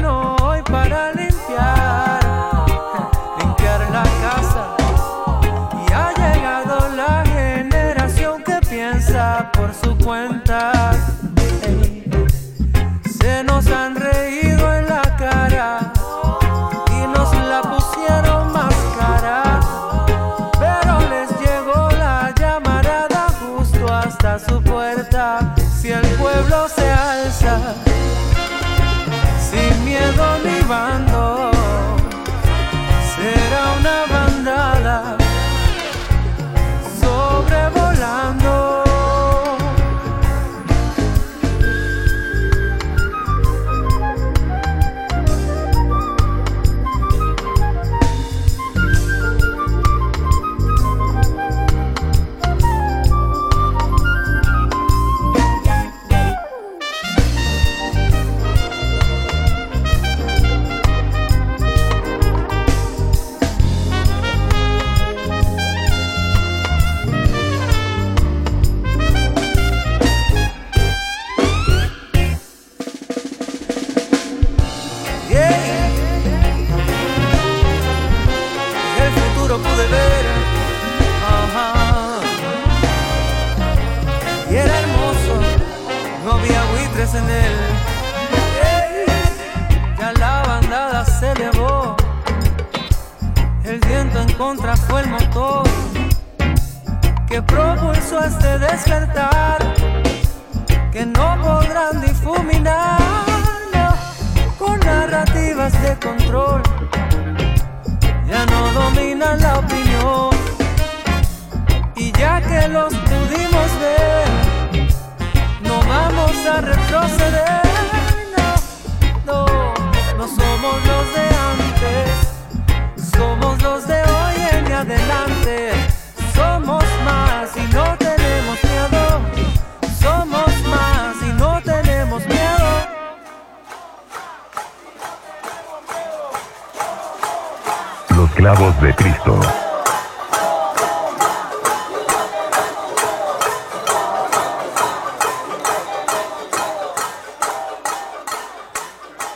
Los clavos de Cristo.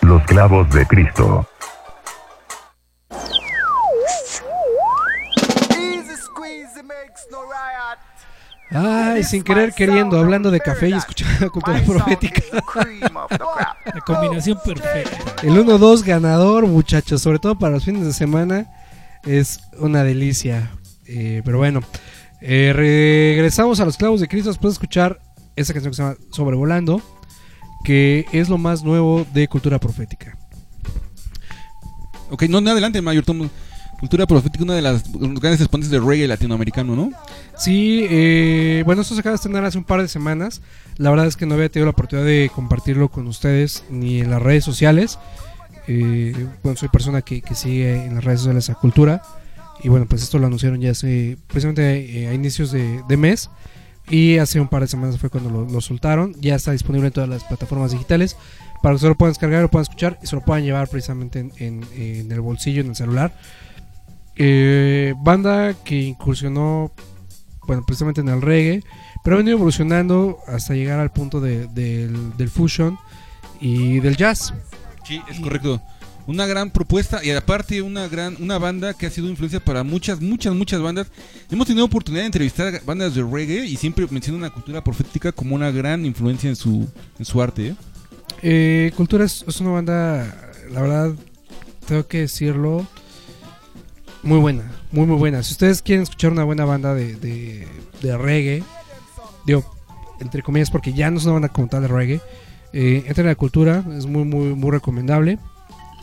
Los clavos de Cristo. Ay, sin querer queriendo, hablando de café y escuchando la cultura profética. La combinación perfecta. El 1-2 ganador, muchachos, sobre todo para los fines de semana, es una delicia. Eh, pero bueno, eh, regresamos a los clavos de Cristo después de escuchar esa canción que se llama Sobrevolando, que es lo más nuevo de cultura profética. Ok, no, no adelante, Mayor Tom. Cultura profética, una de las grandes exponentes de reggae latinoamericano, ¿no? Sí, eh, bueno, esto se acaba de estrenar hace un par de semanas. La verdad es que no había tenido la oportunidad de compartirlo con ustedes ni en las redes sociales. Eh, bueno, soy persona que, sigue en las redes sociales a cultura. Y bueno, pues esto lo anunciaron ya hace precisamente eh, a inicios de, mes. Y hace un par de semanas fue cuando lo, soltaron. Ya está disponible en todas las plataformas digitales. Para que se lo puedan descargar, lo puedan escuchar y se lo puedan llevar precisamente en, el bolsillo, en el celular. Eh, banda que incursionó, bueno, precisamente en el reggae, pero ha venido evolucionando hasta llegar al punto de- del fusion y del jazz. Sí, es correcto. Una gran propuesta y aparte una gran una banda que ha sido influencia para muchas, muchas, muchas bandas. Hemos tenido oportunidad de entrevistar bandas de reggae y siempre mencionan la cultura profética como una gran influencia en su, en su arte. ¿eh? Eh, Cultura es, es una banda, la verdad, tengo que decirlo, muy buena, muy muy buena. Si ustedes quieren escuchar una buena banda de, de, de reggae, digo, entre comillas, porque ya no es una banda como tal de reggae, eh, entren a la cultura, es muy muy muy recomendable.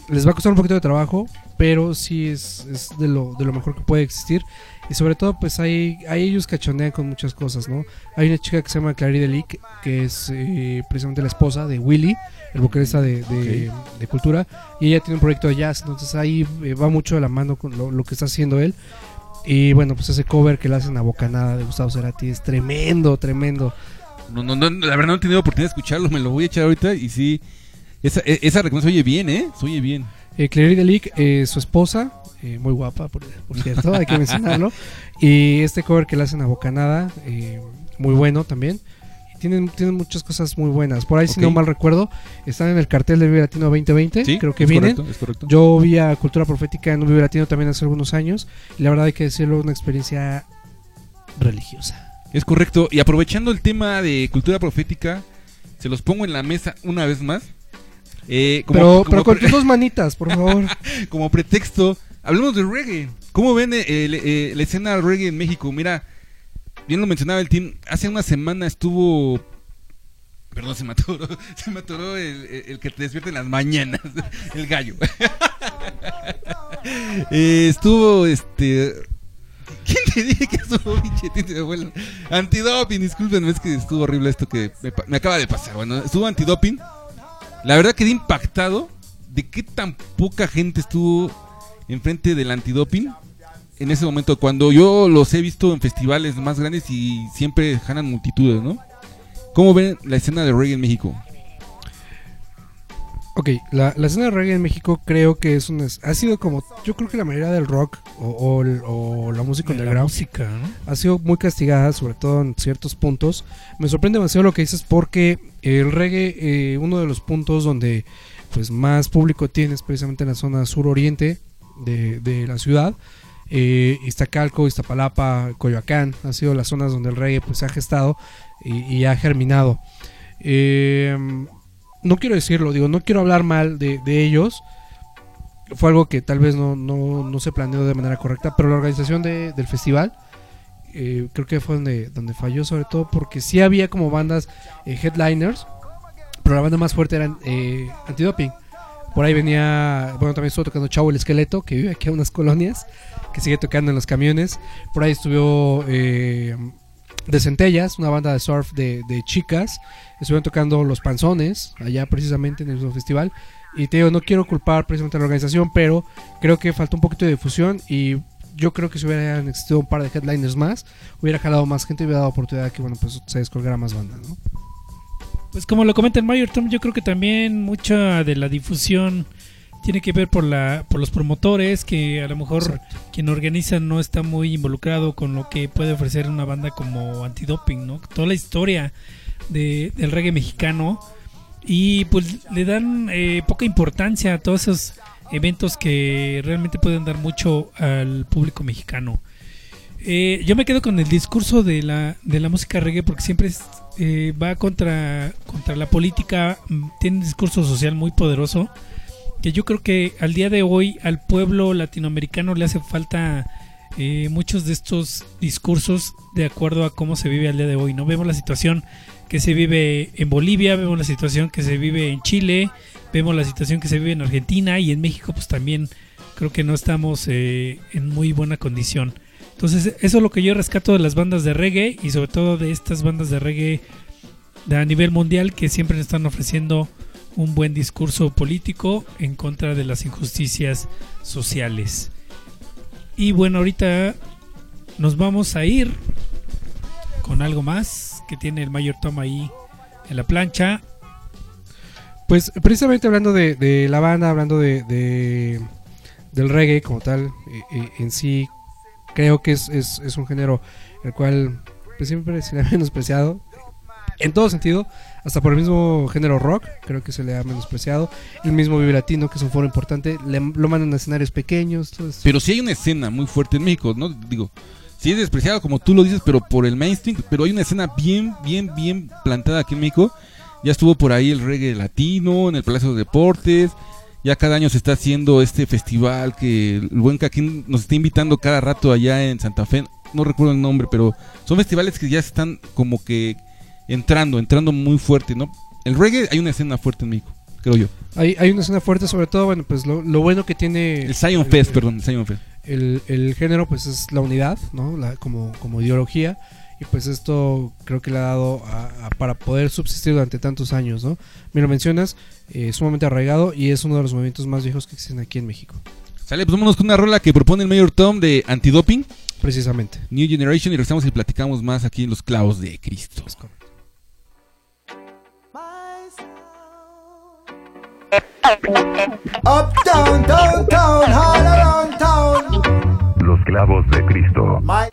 Les va a costar un poquito de trabajo, pero sí es, es de, lo, de lo mejor que puede existir. Y sobre todo, pues hay, hay ellos cachonean con muchas cosas, ¿no? Hay una chica que se llama Clary Delic, que es eh, precisamente la esposa de Willy, el vocalista de, de, de Cultura, y ella tiene un proyecto de jazz, entonces ahí eh, va mucho de la mano con lo, lo que está haciendo él. Y bueno, pues ese cover que le hacen a Bocanada de Gustavo Cerati es tremendo, tremendo. No, no, no, la verdad no he tenido oportunidad de escucharlo, me lo voy a echar ahorita y sí. Esa, e- esa recomendación se oye bien, ¿eh? Se oye bien. Eh, Clary Delic, eh, su esposa, eh, muy guapa, por, por cierto, hay que mencionarlo. Y este cover que le hacen a Bocanada, eh, muy bueno también. Tienen, tienen muchas cosas muy buenas. Por ahí, si no mal recuerdo, están en el cartel del Vive Latino 2020. Sí, creo que es vienen. correcto, es correcto. Yo vi a Cultura Profética en un Vive Latino también hace algunos años. Y la verdad hay que decirlo, una experiencia religiosa. Es correcto. Y aprovechando el tema de cultura profética, se los pongo en la mesa una vez más. Eh, como, pero como pero con tus dos manitas, por favor. como pretexto, hablemos de reggae. ¿Cómo ven eh, eh, la escena reggae en México? Mira, bien lo mencionaba el team, hace una semana estuvo... Perdón, se me atoró, se me atoró el, el- que te despierta en las mañanas, el gallo. Estuvo, este... ¿Quién te dije que estuvo pinche tinte de abuelo? Antidoping, discúlpenme, es que estuvo horrible esto que me, acaba de pasar. Bueno, estuvo antidoping. La verdad quedé impactado de qué tan poca gente estuvo enfrente del antidoping en ese momento. Cuando yo los he visto en festivales más grandes y siempre jalan multitudes, ¿no? ¿Cómo ven la escena de reggae en México? Ok, la, la escena de reggae en México creo que es una, ha sido como, yo creo que la mayoría del rock o, o o la música la underground música, ¿no? ha sido muy castigada, sobre todo en ciertos puntos. Me sorprende demasiado lo que dices porque el reggae, eh, uno de los puntos donde pues más público tiene es precisamente en la zona suroriente de, de la ciudad. Eh, Iztacalco, Iztapalapa, Coyoacán, han sido las zonas donde el reggae pues ha gestado y, y ha germinado. Eh, no quiero decirlo, digo, no quiero hablar mal de, de ellos. Fue algo que tal vez no, no, no se planeó de manera correcta, pero la organización de- del festival eh, creo que fue donde, donde falló, sobre todo porque sí había como bandas eh, headliners, pero la banda más fuerte era eh, Antidoping. Por ahí venía, bueno, también estuvo tocando Chavo el Esqueleto, que vive aquí a unas colonias, que sigue tocando en los camiones. Por ahí estuvo eh, de Centellas, una banda de surf de, de chicas. Estuvieron tocando Los Panzones, allá precisamente en el festival. Y te digo, no quiero culpar precisamente a la organización, pero creo que faltó un poquito de difusión y yo creo que si hubieran existido un par de headliners más, hubiera jalado más gente y hubiera dado oportunidad que bueno, pues se descolgara más banda, ¿no? Pues como lo comenta el Mayor Tom, yo creo que también mucha de la difusión tiene que ver por la por los promotores que a lo mejor Exacto. quien organiza no está muy involucrado con lo que puede ofrecer una banda como Antidoping, ¿no? Toda la historia de- del reggae mexicano y pues le dan eh, poca importancia a todos esos eventos que realmente pueden dar mucho al público mexicano. Eh, yo me quedo con el discurso de la, de la música reggae porque siempre es, eh, va contra, contra la política, mm, tiene un discurso social muy poderoso que yo creo que al día de hoy al pueblo latinoamericano le hace falta eh, muchos de estos discursos de acuerdo a cómo se vive al día de hoy. No vemos la situación que se vive en Bolivia, vemos la situación que se vive en Chile, vemos la situación que se vive en Argentina y en México pues también creo que no estamos eh, en muy buena condición. Entonces eso es lo que yo rescato de las bandas de reggae y sobre todo de estas bandas de reggae a nivel mundial que siempre nos están ofreciendo un buen discurso político en contra de las injusticias sociales. Y bueno, ahorita nos vamos a ir con algo más que tiene el Mayor Tom ahí en la plancha. Pues precisamente hablando de, de la banda, hablando de, de- del reggae como tal, eh, eh, en sí, creo que es, es, un género el cual pues, siempre se le ha menospreciado, en todo sentido, hasta por el mismo género rock, creo que se le ha menospreciado. El mismo Vive Latino, que es un foro importante, le- lo mandan a escenarios pequeños. todo esto. Pero sí hay una escena muy fuerte en México, ¿no? Digo, sí es despreciado como tú lo dices, pero por el mainstream, pero hay una escena bien, bien, bien plantada aquí en México. Ya estuvo por ahí el reggae latino, en el Palacio de Deportes. Ya cada año se está haciendo este festival que el buen Caquín nos está invitando cada rato allá en Santa Fe. No recuerdo el nombre, pero son festivales que ya están como que entrando, entrando muy fuerte, ¿no? El reggae hay una escena fuerte en México, creo yo. Hay, hay una escena fuerte, sobre todo, bueno, pues lo, bueno que tiene... El Zion Fest, perdón, el Zion Fest. El, género, pues es la unidad, ¿no? La, como, como ideología. Y pues esto creo que le ha dado a, para poder subsistir durante tantos años, ¿no? Me lo mencionas, eh, sumamente arraigado y es uno de los movimientos más viejos que existen aquí en México. Sale, pues vámonos con una rola que propone el Mayor Tom de Antidoping. Precisamente. New Generation y regresamos y platicamos más aquí en los clavos de Cristo. Es. Uptown, downtown, all around town. Los clavos de Cristo. My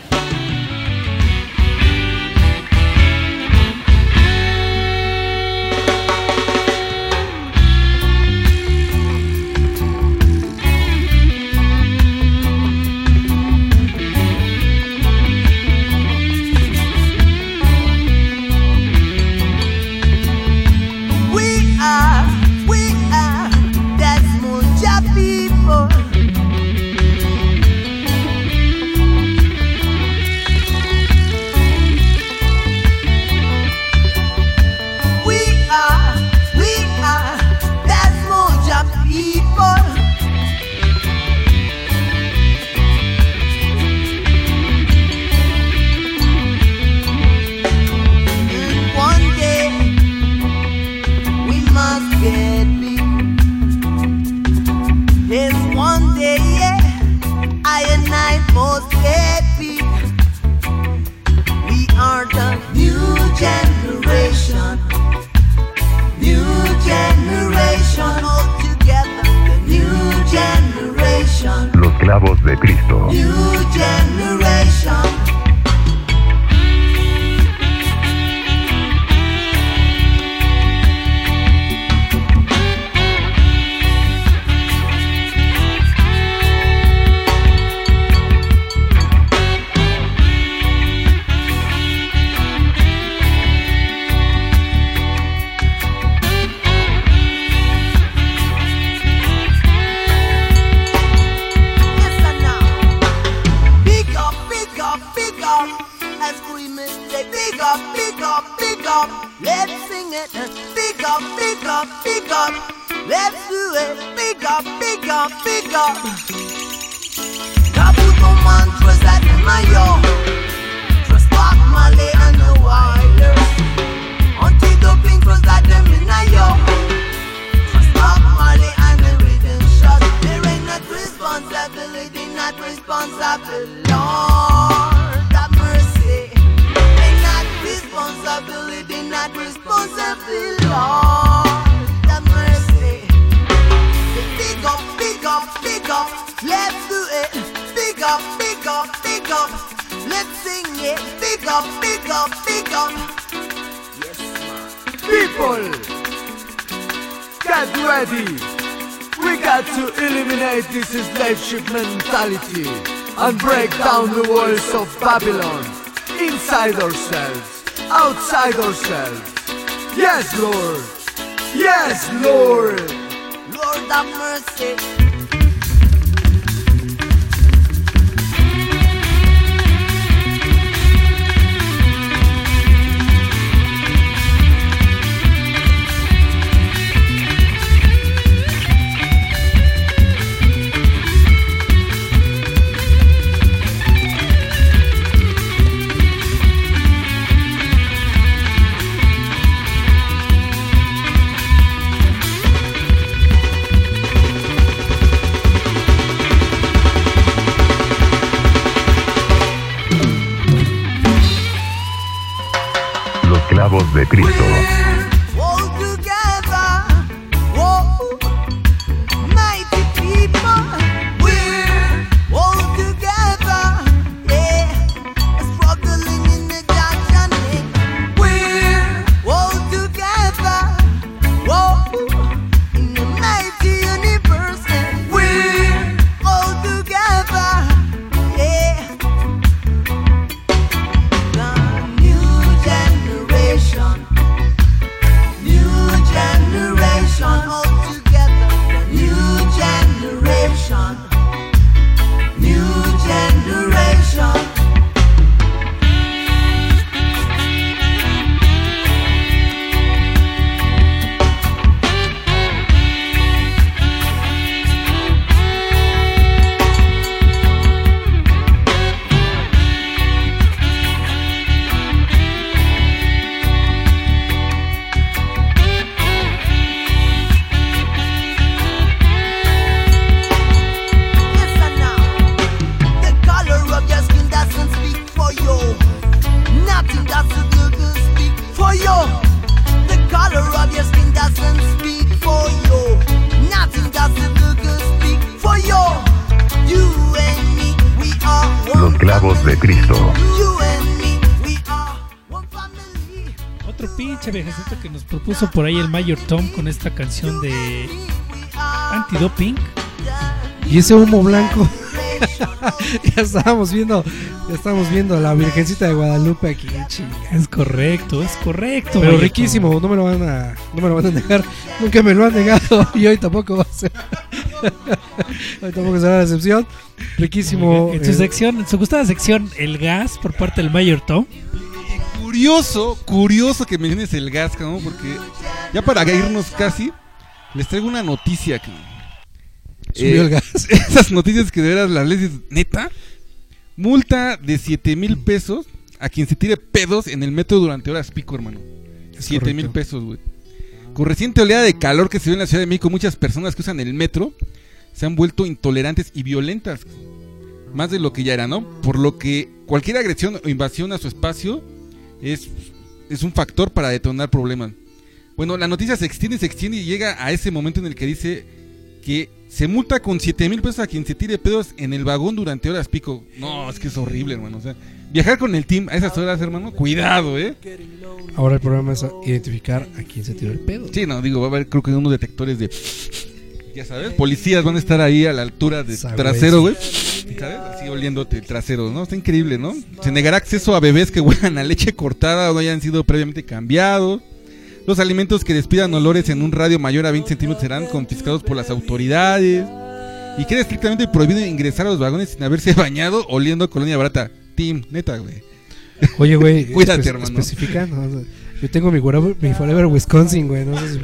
Los clavos de Cristo. New generation. Babylon. de Cristo. Tom con esta canción de Antidoping. Y ese humo blanco. ya estábamos viendo, ya estábamos viendo a la Virgencita de Guadalupe aquí, chinga. Es correcto, es correcto. Pero riquísimo, no me lo van a, no me lo van a negar. Nunca me lo han negado y hoy tampoco va a ser. hoy tampoco será la excepción. Riquísimo. En su eh, sección, en su gustada sección, el gas por parte del Mayor Tom. Curioso, curioso que menciones el gas, cabrón, porque ya para irnos casi, les traigo una noticia. cabrón. Subió Eh, el gas. Esas noticias que de veras las leyes, neta, multa de 7 mil pesos a quien se tire pedos en el metro durante horas pico, hermano. Es 7 mil pesos, güey. Con reciente oleada de calor que se ve en la Ciudad de México, muchas personas que usan el metro se han vuelto intolerantes y violentas. Más de lo que ya era, ¿no? Por lo que cualquier agresión o invasión a su espacio es, es un factor para detonar problemas. Bueno, la noticia se extiende, se extiende y llega a ese momento en el que dice que se multa con 7 mil pesos a quien se tire pedos en el vagón durante horas pico. No, es que es horrible, hermano. O sea, viajar con el team a esas horas, hermano, cuidado, ¿eh? Ahora el problema es identificar a quién se tiró el pedo. Sí, no, digo, va a haber creo que unos detectores de... Ya sabes, policías van a estar ahí a la altura de tu Esa, trasero, güey. ¿Sabes? Así oliéndote el trasero, ¿no? Está increíble, ¿no? Se negará acceso a bebés que huelan a leche cortada o no hayan sido previamente cambiados. Los alimentos que despidan olores en un radio mayor a 20 centímetros serán confiscados por las autoridades. Y queda estrictamente prohibido ingresar a los vagones sin haberse bañado oliendo a colonia barata. Team, neta, güey. Oye, güey, Cuídate, espe- hermano. Especifica, no, o sea, yo tengo mi forever, mi Forever Wisconsin, güey. No sé si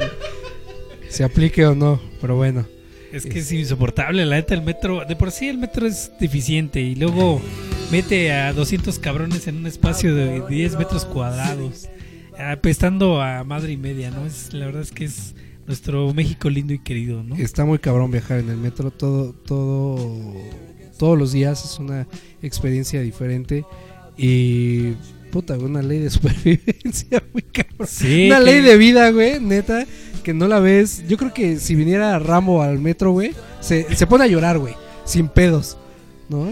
se aplique o no, pero bueno. Es que es insoportable, la neta, el metro. De por sí el metro es deficiente y luego mete a 200 cabrones en un espacio de 10 metros cuadrados, apestando a madre y media, ¿no? Es, la verdad es que es nuestro México lindo y querido, ¿no? Está muy cabrón viajar en el metro todo, todo, todos los días es una experiencia diferente y puta, una ley de supervivencia muy cabrón. Sí, una que- ley de vida, güey, neta, que no la ves. Yo creo que si viniera Rambo al metro, güey, se, se pone a llorar, güey, sin pedos, ¿no?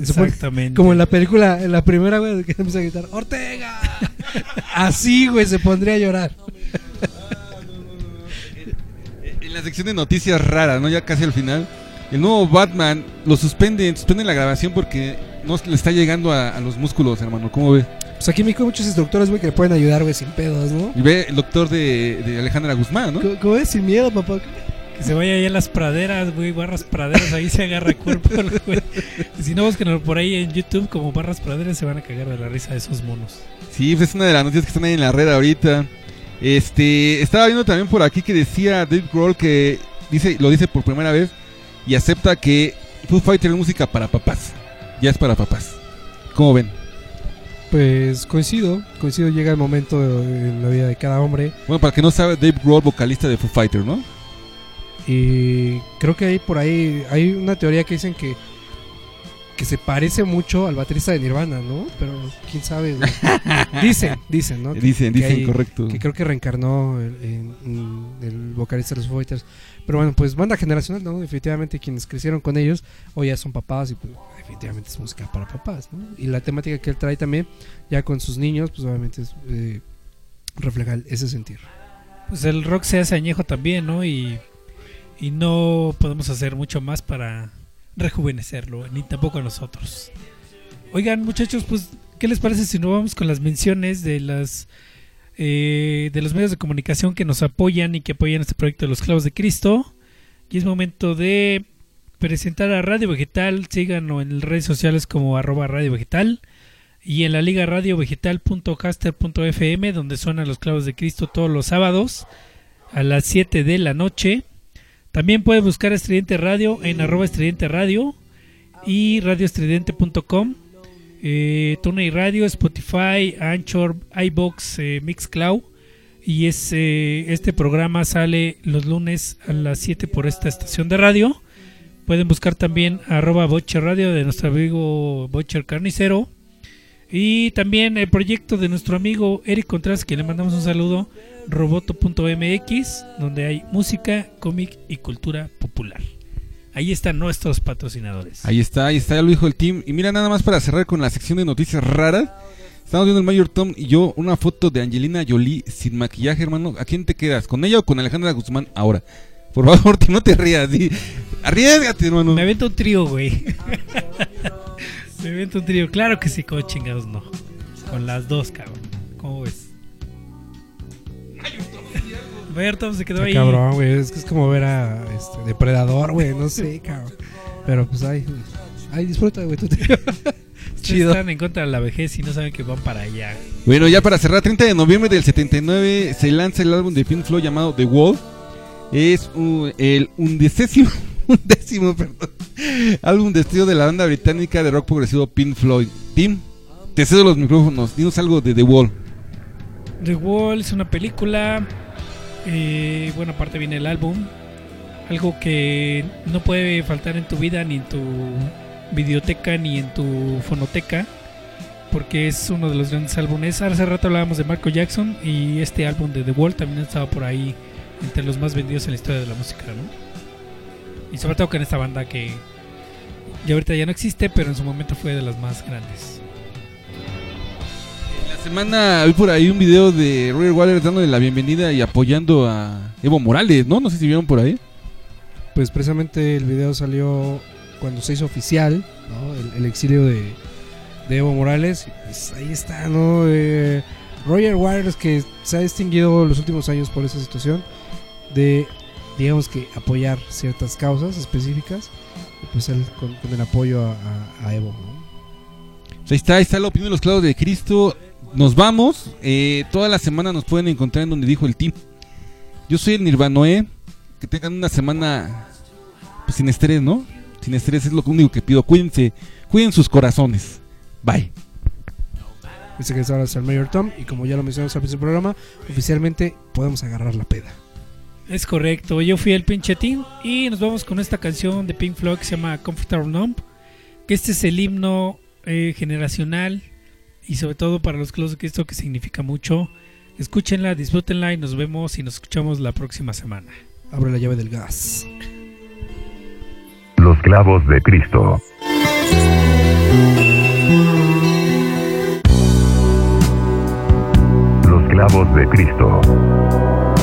Exactamente. como en la película, en la primera, güey, que empieza a gritar, ¡Ortega! Así, güey, se pondría a llorar. En la sección de noticias raras, ¿no? Ya casi al final. El nuevo Batman lo suspenden, suspenden la grabación porque no le está llegando a, a los músculos, hermano. ¿Cómo ve? Pues aquí en México hay muchos instructores, güey, que le pueden ayudar, güey, sin pedos, ¿no? Y ve el doctor de, de Alejandra Guzmán, ¿no? ¿Cómo- ¿Cómo es? Sin miedo, papá. Que se vaya allá a las praderas, güey, barras praderas, ahí se agarra cuerpo, güey. Y Si no, búsquenlo por ahí en YouTube como barras praderas, se van a cagar de la risa de esos monos. Sí, pues es una de las noticias que están ahí en la red ahorita. Este, estaba viendo también por aquí que decía Dave Grohl que dice, lo dice por primera vez y acepta que Foo Fighter es música para papás. Ya es para papás. ¿Cómo ven? Pues coincido, coincido, llega el momento en la vida de cada hombre Bueno, para que no sabe, Dave Grohl, vocalista de Foo Fighter, ¿no? Y creo que hay por ahí, hay una teoría que dicen que que se parece mucho al baterista de Nirvana, ¿no? Pero quién sabe. güey. dicen, dicen, ¿no? Que- Dicen, que dicen, hay- correcto. Que creo que reencarnó el, el vocalista de los Fighters. Pero bueno, pues banda generacional, ¿no? Definitivamente quienes crecieron con ellos hoy ya son papás y pues definitivamente es música para papás, ¿no? Y la temática que él trae también, ya con sus niños, pues obviamente es, eh, refleja ese sentir. Pues el rock se hace añejo también, ¿no? Y, y no podemos hacer mucho más para rejuvenecerlo, ni tampoco nosotros. Oigan, muchachos, pues, ¿qué les parece si no vamos con las menciones de las eh, de los medios de comunicación que nos apoyan y que apoyan este proyecto de los clavos de Cristo? Y es momento de presentar a Radio Vegetal, síganlo en redes sociales como arroba Radio Vegetal y en la liga radiovegetal.caster.fm donde suenan los clavos de Cristo todos los sábados a las 7 de la noche. También puedes buscar Estridente Radio en arroba Estridente Radio y radioestridente.com. Eh, TuneIn Radio, Spotify, Anchor, iBox, eh, Mixcloud. Y es, eh, este programa sale los lunes a las 7 por esta estación de radio. Pueden buscar también arroba Radio de nuestro amigo Bocher Carnicero. Y también el proyecto de nuestro amigo Eric Contreras, que le mandamos un saludo, roboto.mx, donde hay música, cómic y cultura popular. Ahí están nuestros patrocinadores. Ahí está, ahí está, ya lo dijo el team. Y mira, nada más para cerrar con la sección de noticias raras. Estamos viendo el Mayor Tom y yo una foto de Angelina Jolie sin maquillaje, hermano. ¿A quién te quedas? ¿Con ella o con Alejandra Guzmán ahora? Por favor, no te rías. di- Arriesgate, hermano. Me avento un trío, güey. Me avento un trío. Claro que sí, con chingados no. Con las dos, cabrón. ¿Cómo ves? Tom se quedó Está ahí. cabrón, güey. Es que es como ver a este, Depredador, güey. No sé, cabrón. Pero pues ay, ay disfruta, güey. tú te- Chido. Están en contra de la vejez y no saben que van para allá. Bueno, ya para cerrar, 30 de noviembre del 79 se lanza el álbum de Pink Floyd llamado The Wall. Es uh, el undécimo, undécimo, perdón, álbum de estudio de la banda británica de rock progresivo Pink Floyd. Tim, te cedo los micrófonos. Dinos algo de The Wall. The Wall es una película. Eh, bueno, aparte viene el álbum. Algo que no puede faltar en tu vida, ni en tu videoteca, ni en tu fonoteca. Porque es uno de los grandes álbumes. Hace rato hablábamos de Marco Jackson. Y este álbum de The Wall también estaba por ahí. Entre los más vendidos en la historia de la música, ¿no? Y sobre todo con esta banda que. Ya ahorita ya no existe, pero en su momento fue de las más grandes. Semana vi por ahí un video de Roger Waters dándole la bienvenida y apoyando a Evo Morales, ¿no? No sé si vieron por ahí. Pues precisamente el video salió cuando se hizo oficial, ¿no? El, el exilio de, de Evo Morales. Pues, ahí está, ¿no? Eh, Roger Waters que se ha distinguido los últimos años por esa situación de, digamos que apoyar ciertas causas específicas. Y pues él con, con el apoyo a, a- a Evo, ¿no? Ahí está, ahí está la opinión de los clavos de Cristo. Nos vamos. eh, toda la semana nos pueden encontrar en donde dijo el team. Yo soy el Nirvanoe. Que tengan una semana pues, sin estrés, ¿no? Sin estrés es lo único que pido. Cuídense, cuiden sus corazones. Bye. Dice que es el Mayor Tom. Y como ya lo mencionamos al principio del programa, oficialmente podemos agarrar la peda. Es correcto, yo fui el pinche team y nos vamos con esta canción de Pink Floyd que se llama Comfortable Numb, que este es el himno eh, generacional y sobre todo para los close que esto que significa mucho. Escúchenla, disfrútenla y nos vemos y nos escuchamos la próxima semana. Abre la llave del gas. Los clavos de Cristo. Los clavos de Cristo.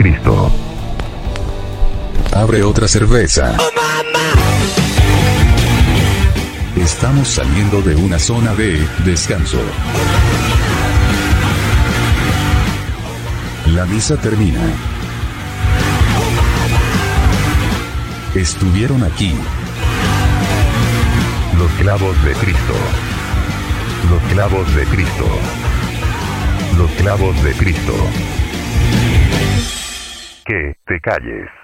Jesucristo. Abre otra cerveza. Oh, Estamos saliendo de una zona de descanso. La misa termina. Estuvieron aquí. Los clavos de Cristo. Los clavos de Cristo. Los clavos de Cristo te calles.